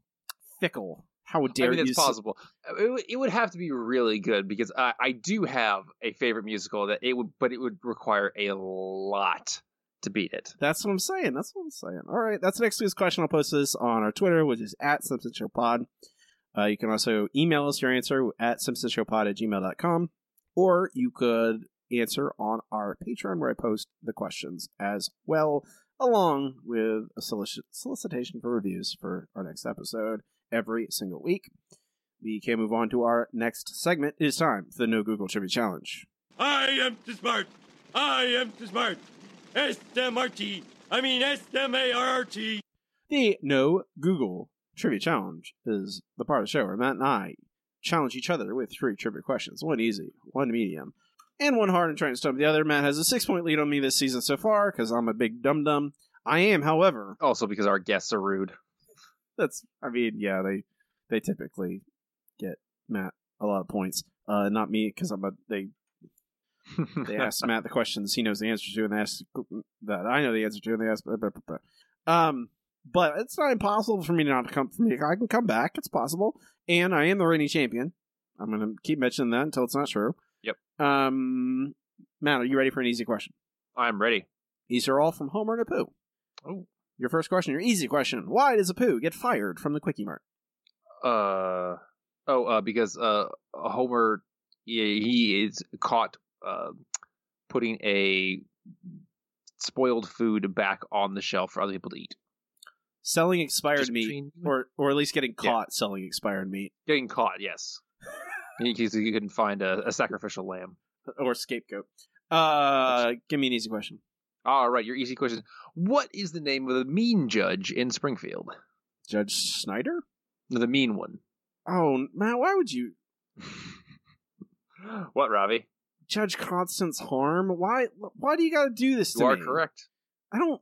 fickle. How dare I mean, you? it's possible. It, would- it would have to be really good because I, I do have a favorite musical that it would, but it would require a lot to beat it. That's what I'm saying. That's what I'm saying. All right, that's next week's question. I'll post this on our Twitter, which is at Simpson Show Pod. Uh, you can also email us your answer at simpsonshowpod at gmail.com, or you could answer on our Patreon, where I post the questions as well, along with a solici- solicitation for reviews for our next episode every single week. We can move on to our next segment. It is time for the No Google Trivia Challenge. I am too smart. I am too smart. S-M-R-T. I mean S-M-A-R-R-T. The No Google Trivia Challenge is the part of the show where Matt and I challenge each other with three trivia questions one easy, one medium, and one hard and trying to stump the other. Matt has a six point lead on me this season so far because I'm a big dum dum. I am, however, Also because our guests are rude. that's, I mean, yeah, they they typically get Matt a lot of points. Uh, not me because I'm a, they they ask Matt the questions he knows the answer to, and they ask that I know the answer to, and they ask. Blah, blah, blah. Um, but it's not impossible for me not to come. For me, I can come back. It's possible, and I am the reigning champion. I'm going to keep mentioning that until it's not true. Yep. Um, Matt, are you ready for an easy question? I'm ready. These are all from Homer and Apu. Oh. Your first question, your easy question: Why does a Apu get fired from the Kwik-E-Mart? Uh oh, uh, because uh Homer he, he is caught uh, putting a spoiled food back on the shelf for other people to eat. Selling expired Just meat, between- or or at least getting Yeah. caught selling expired meat, Getting caught, yes. Because he couldn't find a, a sacrificial lamb. or scapegoat. Uh, give me an easy question. All right, your easy question. What is the name of the mean judge in Springfield? Judge Snyder? No, the mean one. Oh, Matt, why would you What, Robbie? judge Constance Harm? Why? Why do you got to do this to You are me? correct. I don't.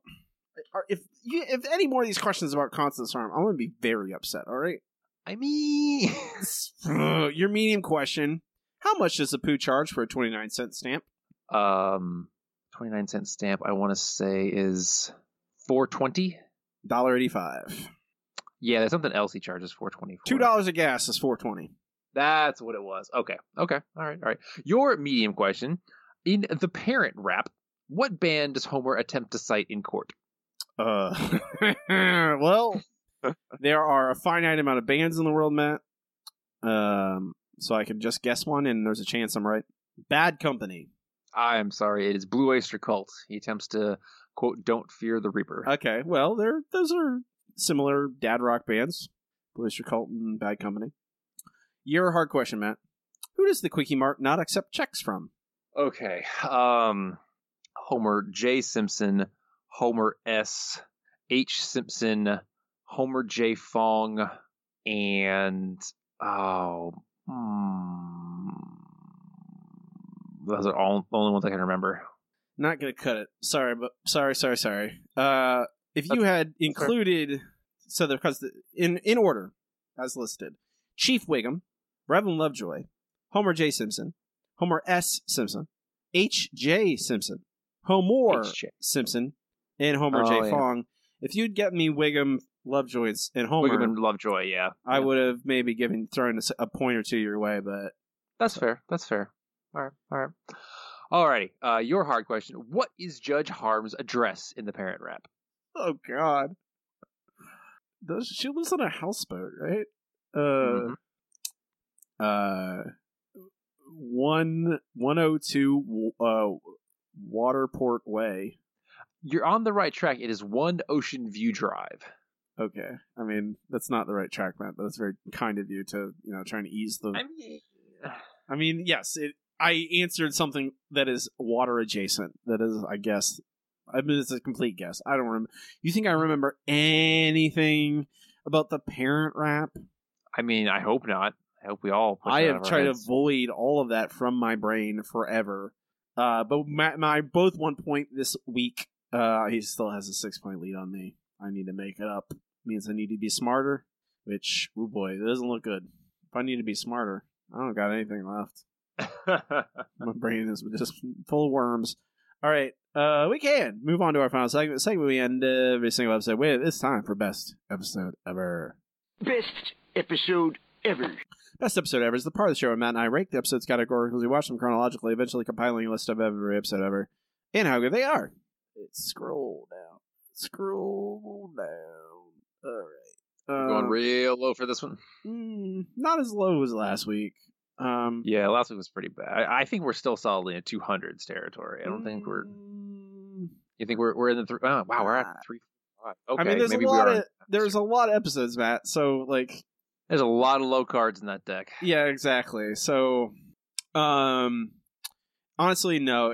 Are- If you, if any more of these questions about Constance Harm, I'm gonna be very upset. All right. I mean, your medium question: How much does Apu charge for a 29 cent stamp? um, twenty nine cent stamp. I want to say is four twenty. Dollar eighty-five. Yeah, there's something else he charges four twenty. Two dollars of gas is 420. That's what it was. Okay. Okay. All right. All right. Your medium question. In the parent rap, what band does Homer attempt to cite in court? Uh, well, there are a finite amount of bands in the world, Matt. Um, so I can just guess one, and there's a chance I'm right. Bad Company. I am sorry. It is Blue Oyster Cult. He attempts to quote, "Don't fear the Reaper." Okay, well, there those are similar dad rock bands. Blue Oyster Cult and Bad Company. Your hard question, Matt. Who does the Kwik-E-Mart not accept checks from? Okay. Um, Homer J. Simpson, Homer S. H. Simpson, Homer J. Fong, and oh, hmm, those are all the only ones I can remember. Not gonna cut it. Sorry, but sorry, sorry, sorry. Uh, if you had included, so because in in order as listed, Chief Wiggum, Reverend Lovejoy, Homer J. Simpson, Homer S. Simpson, H. J. Simpson, Homer H.J.. Simpson, and Homer J. Oh, yeah. Fong. If you'd get me Wiggum, Lovejoy, and- Homer, Wiggum and Lovejoy, yeah. I would have maybe given thrown a, point or two your way, but That's fair. That's fair. All right. All right. Alrighty. Uh, your hard question. What is Judge Harm's address in the parent rap? Oh God. Does she lives on a houseboat, right? Uh uh one one oh two uh Waterport Way. You're on the right track. It is One Ocean View Drive. Okay. I mean, that's not the right track, Matt, but that's very kind of you to, you know, trying to ease the I mean, I mean, yes, it I answered something that is water adjacent. That is, I guess I mean it's a complete guess. I don't remember you think I remember anything about the parent rap? I mean, I hope not. I hope we all. I have tried to avoid all of that from my brain forever. Uh, but my, my both one point this week. Uh, he still has a six point lead on me. I need to make it up. It Means I need to be smarter. Which, oh boy, it doesn't look good. If I need to be smarter, I don't got anything left. my brain is just full of worms. All right, uh, we can move on to our final segment. Segment we end every single episode with. It's time for best episode ever. Best episode ever. Best episode ever is the part of the show where Matt and I rank the episodes categorically. We watch them chronologically, eventually compiling a list of every episode ever and how good they are. Let's scroll down. Scroll down. All right. Going Um, real low for this one. mm, not as low as last week. Um, Yeah, last week was pretty bad. I, I think we're still solidly in 200s territory. I don't think we're. You think we're we're in the three? Oh, wow, we're at three. Okay, I mean, there's a lot of there's a lot of episodes, Matt. So like, There's a lot of low cards in that deck. Yeah, exactly. So, um, honestly, no.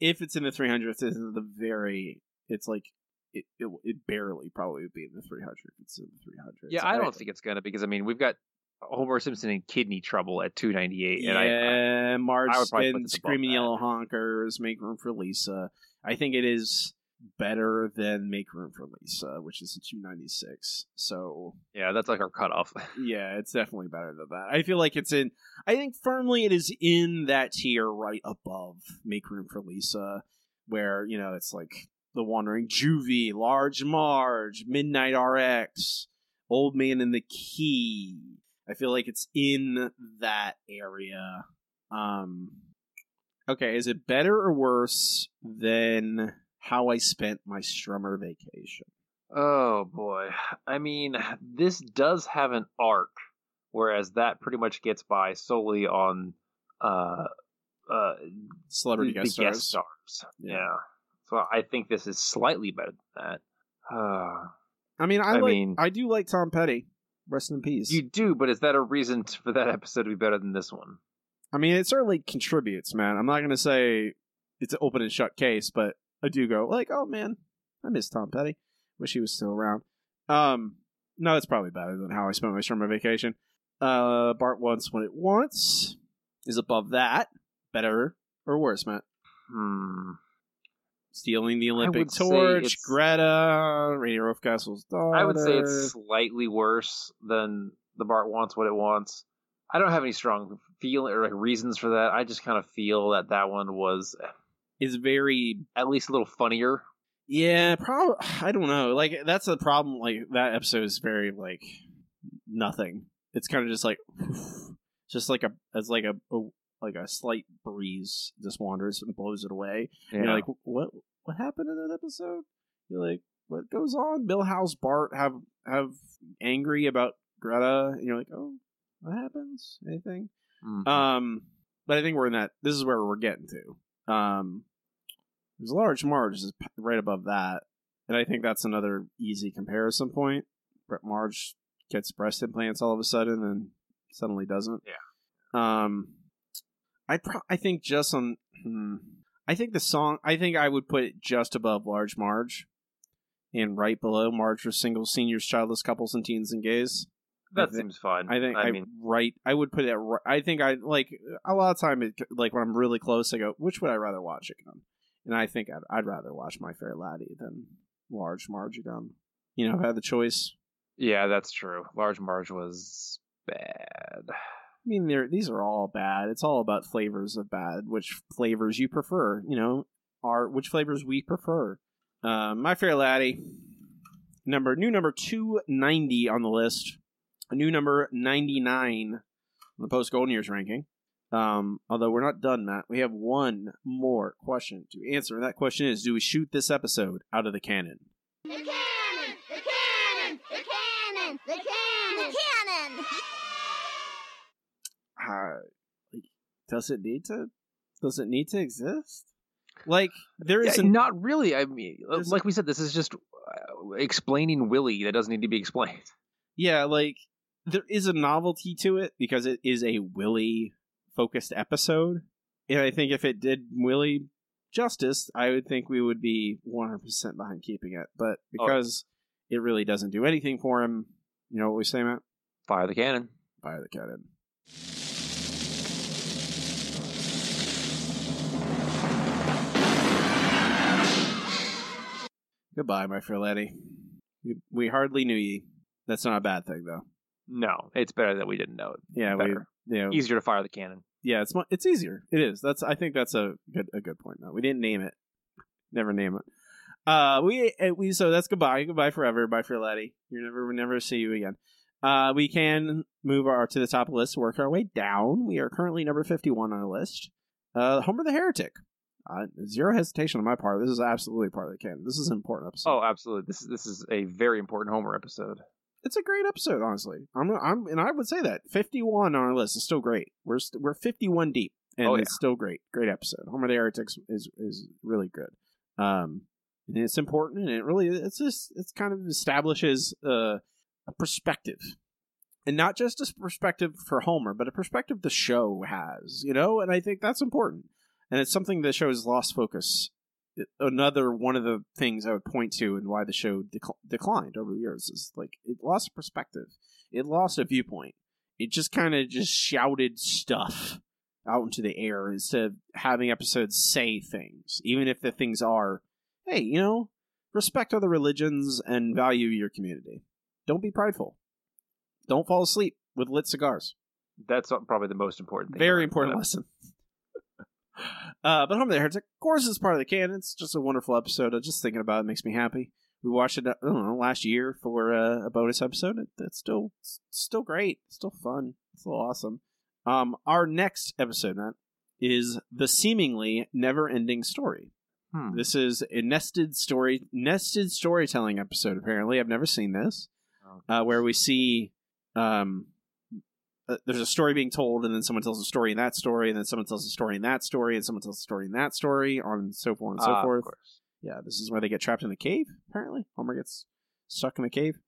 If it's in the 300th, it's in the very. It's like it, it. It barely probably would be in the 300. It's in the 300. Yeah, I don't think it's gonna because I mean we've got Homer Simpson in kidney trouble at 298, Yeah, and I, I Marge I would and Screaming. Yellow Honkers, Make Room for Lisa. I think it is better than Make Room for Lisa, which is a 296. So yeah, that's like our cutoff. yeah, it's definitely better than that. I feel like it's in. I think firmly it is in that tier right above Make Room for Lisa, where you know it's like the Wandering Juvie, Large Marge, Midnight RX, Old Man in the Key. I feel like it's in that area. Um, okay, is it better or worse than How I Spent My Strummer Vacation? Oh boy. I mean, this does have an arc, whereas that pretty much gets by solely on uh uh Celebrity guest stars. stars. Yeah. So I think this is slightly better than that. Uh, I mean, I, I like, mean- I do like Tom Petty. Rest in peace. you do, but is that a reason for that episode to be better than this one? I mean, it certainly contributes, man. I'm not gonna say it's an open and shut case, but I do go like, oh man, I miss Tom Petty. Wish he was still around. Um, no, it's probably better than how I spent my summer vacation. Uh, Bart wants what it wants is above that. Better or worse, Matt? Hmm. Stealing the Olympic torch, Greta, Rainier Wolfcastle's daughter. I would say it's slightly worse than the Bart wants what it wants. I don't have any strong feel or like reasons for that. I just kind of feel that that one was is very at least a little funnier. Yeah, probably. I don't know. Like that's the problem. Like that episode is very like nothing. It's kind of just like just like a as like a, a like a slight breeze just wanders and blows it away. And Yeah. you're like, what what happened in that episode? You're like, what goes on? Milhouse Bart have have angry about Greta. And you're like, oh, what happens? Anything? Mhm. Um, but I think we're in that. This is where we're getting to. Um, there's large Marge is right above that, and I think that's another easy comparison point. Brett Marge gets breast implants all of a sudden, and suddenly doesn't. Yeah. Um, I pro- I think just on. Hmm, I think the song. I think I would put it just above Large Marge, and right below Marge for singles, seniors, childless couples, and teens and gays. That seems fine. I think I, I mean, right. I would put it. At, I think I like a lot of time. It, like when I'm really close, I go, which would I rather watch again? And I think I'd, I'd rather watch My Fair Laddy than Large Marge again. You know, if I had the choice. yeah, that's true. Large Marge was bad. I mean, they're, these are all bad. It's all about flavors of bad. Which flavors you prefer? You know, are which flavors we prefer? Uh, My Fair Laddy, number new number two ninety on the list. A new number ninety nine on the post Golden Years ranking. Um, although we're not done, Matt. We have one more question to answer. And that question is: Do we shoot this episode out of the cannon? The cannon! The cannon! The cannon! The cannon! The cannon! uh, does it need to? Does it need to exist? Like there is Yeah, is a not really. I mean, like we said, this is just uh, explaining Willie that doesn't need to be explained. yeah, like there is a novelty to it because it is a Willie focused episode, and I think if it did Willie justice, I would think we would be one hundred percent behind keeping it. But oh. because it really doesn't do anything for him, you know what we say, Matt? Fire the cannon. Fire the cannon. Goodbye, my fair lady. We, we hardly knew ye. That's not a bad thing, though. No, it's better that we didn't know it. Yeah, Better. we. Yeah, Easier to fire the cannon. yeah, it's it's easier. It is. That's I think that's a good a good point. Though we didn't name it. Never name it. Uh, we uh, we so that's goodbye, goodbye forever, bye for laddie. You never we never see you again. Uh, we can move our to the top of the list, work our way down. We are currently number 51 on our list. Uh, Homer the Heretic. Uh, zero hesitation on my part. This is absolutely part of the canon. This is an important episode. Oh, absolutely. This this is a very important Homer episode. It's a great episode, honestly. I'm, I'm, and I would say that 51 on our list is still great. We're st- we're 51 deep, and Oh, yeah. it's still great. Great episode. Homer the Heretic is is really good. Um, and it's important, and it really it's just it's kind of establishes uh, a perspective, and not just a perspective for Homer, but a perspective the show has. You know, and I think that's important, and it's something the show has lost focus. Another one of the things I would point to and why the show dec- declined over the years is like it lost perspective, it lost a viewpoint. It just kind of just shouted stuff out into the air instead of having episodes say things, even if the things are, hey, you know, respect other religions and value your community. Don't be prideful. Don't fall asleep with lit cigars. That's uh, probably the most important thing. Very important lesson. Uh, but Homer the Heretic, of course, is part of the canon. It's just a wonderful episode. I'm Just thinking about it makes me happy. We watched it, I don't know, last year for uh, a bonus episode. It, it's still, it's still great. It's still fun. It's still awesome. Um, our next episode, Matt, is the seemingly never-ending story. Hmm. This is a nested story, nested storytelling episode. Apparently, I've never seen this, uh, where we see um, uh, there's a story being told, and then someone tells a story in that story, and then someone tells a story in that story, and someone tells a story in that story, on and so forth and so of forth. course. Yeah, this is where they get trapped in a cave. Apparently, Homer gets stuck in a cave.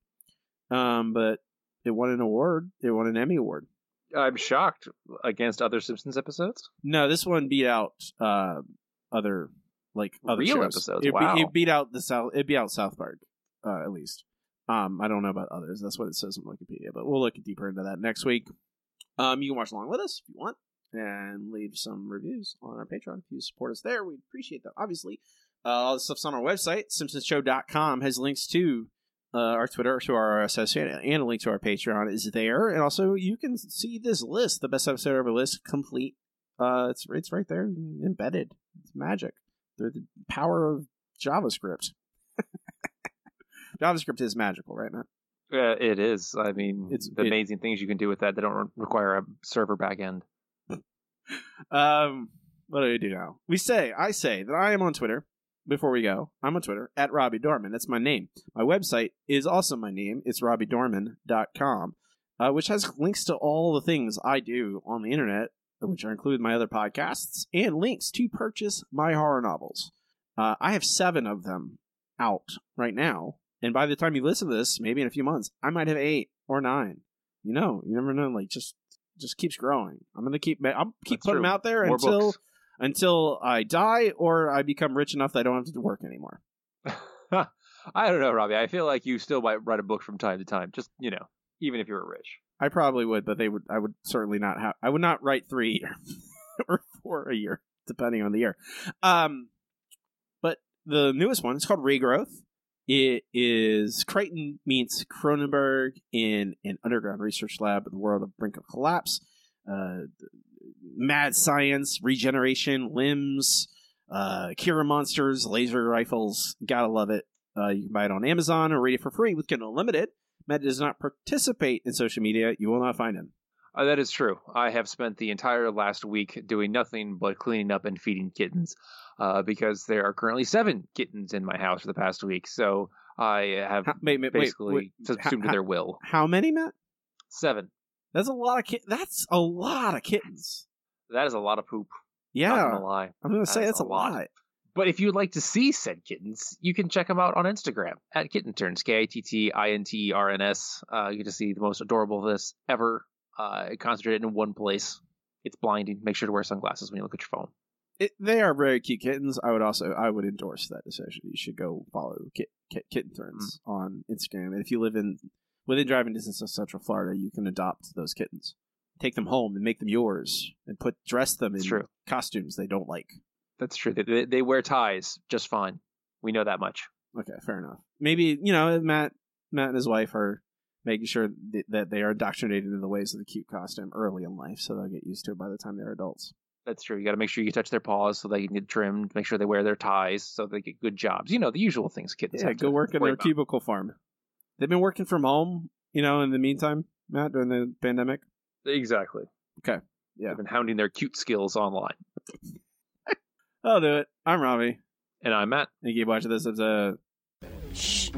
Um, but it won an award. It won an Emmy award. I'm shocked against other Simpsons episodes. No, this one beat out uh, other like other Real shows. episodes, It, wow. beat, it beat out the South. It beat out South Park, uh, at least. Um, I don't know about others. That's what it says on Wikipedia, but we'll look deeper into that next week. Um, you can watch along with us if you want, and leave some reviews on our Patreon if you support us there. We'd appreciate that. Obviously, uh, all the stuff's on our website. SimpsonsShow.com has links to uh, our Twitter, to our associate, and a link to our Patreon is there. And also, you can see this list, the best episode ever list, complete. Uh, it's it's right there, embedded. It's magic. They're the power of JavaScript. JavaScript is magical, right, Matt? Uh, it is. I mean, It's- the it- amazing things you can do with that. They don't re- require a server backend. Um, what do we do now? We say, I say that I am on Twitter. Before we go, I'm on Twitter at Robbie Dorman. That's my name. My website is also my name. It's robbiedorman.com, uh, which has links to all the things I do on the internet, which are include my other podcasts and links to purchase my horror novels. Uh, I have seven of them out right now, and by the time you listen to this, maybe in a few months, I might have eight or nine. You know, you never know. Like just just keeps growing. I'm gonna keep I'll keep That's putting them out there More until books. until I die or I become rich enough that I don't have to work anymore. I don't know, Robbie. I feel like you still might write a book from time to time. Just you know, even if you were rich. I probably would, but they would. I would certainly not have. I would not write three a year or four a year, depending on the year. Um, but the newest one is called Regrowth. It is Crichton meets Cronenberg in an underground research lab in the world of brink of collapse. Uh, mad science, regeneration, limbs, uh, Kira monsters, laser rifles. Gotta love it. Uh, you can buy it on Amazon or read it for free with Kindle Unlimited. Matt does not participate in social media. You will not find him. Uh, that is true. I have spent the entire last week doing nothing but cleaning up and feeding kittens, uh, because there are currently seven kittens in my house for the past week. So I have How- wait, wait, basically wait. subsumed their will. How many, Matt? Seven. That's a lot of kit. That's a lot of kittens. That is a lot of poop. Yeah, Not gonna lie. I'm gonna That say that's a lot. But if you'd like to see said kittens, you can check them out on Instagram at Kitten Turns, K I T T I N T E R N S. Uh, you get to see the most adorable of this ever, uh, concentrated in one place. It's blinding. Make sure to wear sunglasses when you look at your phone. It, they are very cute kittens. I would also I would endorse that decision. You should go follow Kit, Kit, Kitten Turns Mm. on Instagram, and if you live in within driving distance of Central Florida, you can adopt those kittens, take them home, and make them yours, and put dress them in true. costumes they don't like. That's true. They- They, they wear ties just fine. We know that much. Okay, fair enough. Maybe you know Matt, Matt and his wife are making sure th- that they are indoctrinated in the ways of the cute costume early in life, so they'll get used to it by the time they're adults. That's true. You got to make sure you touch their paws so they can get trimmed. Make sure they wear their ties so they get good jobs. You know the usual things kids. Yeah, have go to work in their about. cubicle farm. They've been working from home You know, in the meantime, Matt, during the pandemic. Exactly. Okay. Yeah. They've been hounding their cute skills online. I'll do it. I'm Robbie. And I'm Matt. And you keep watching this episode. Shh.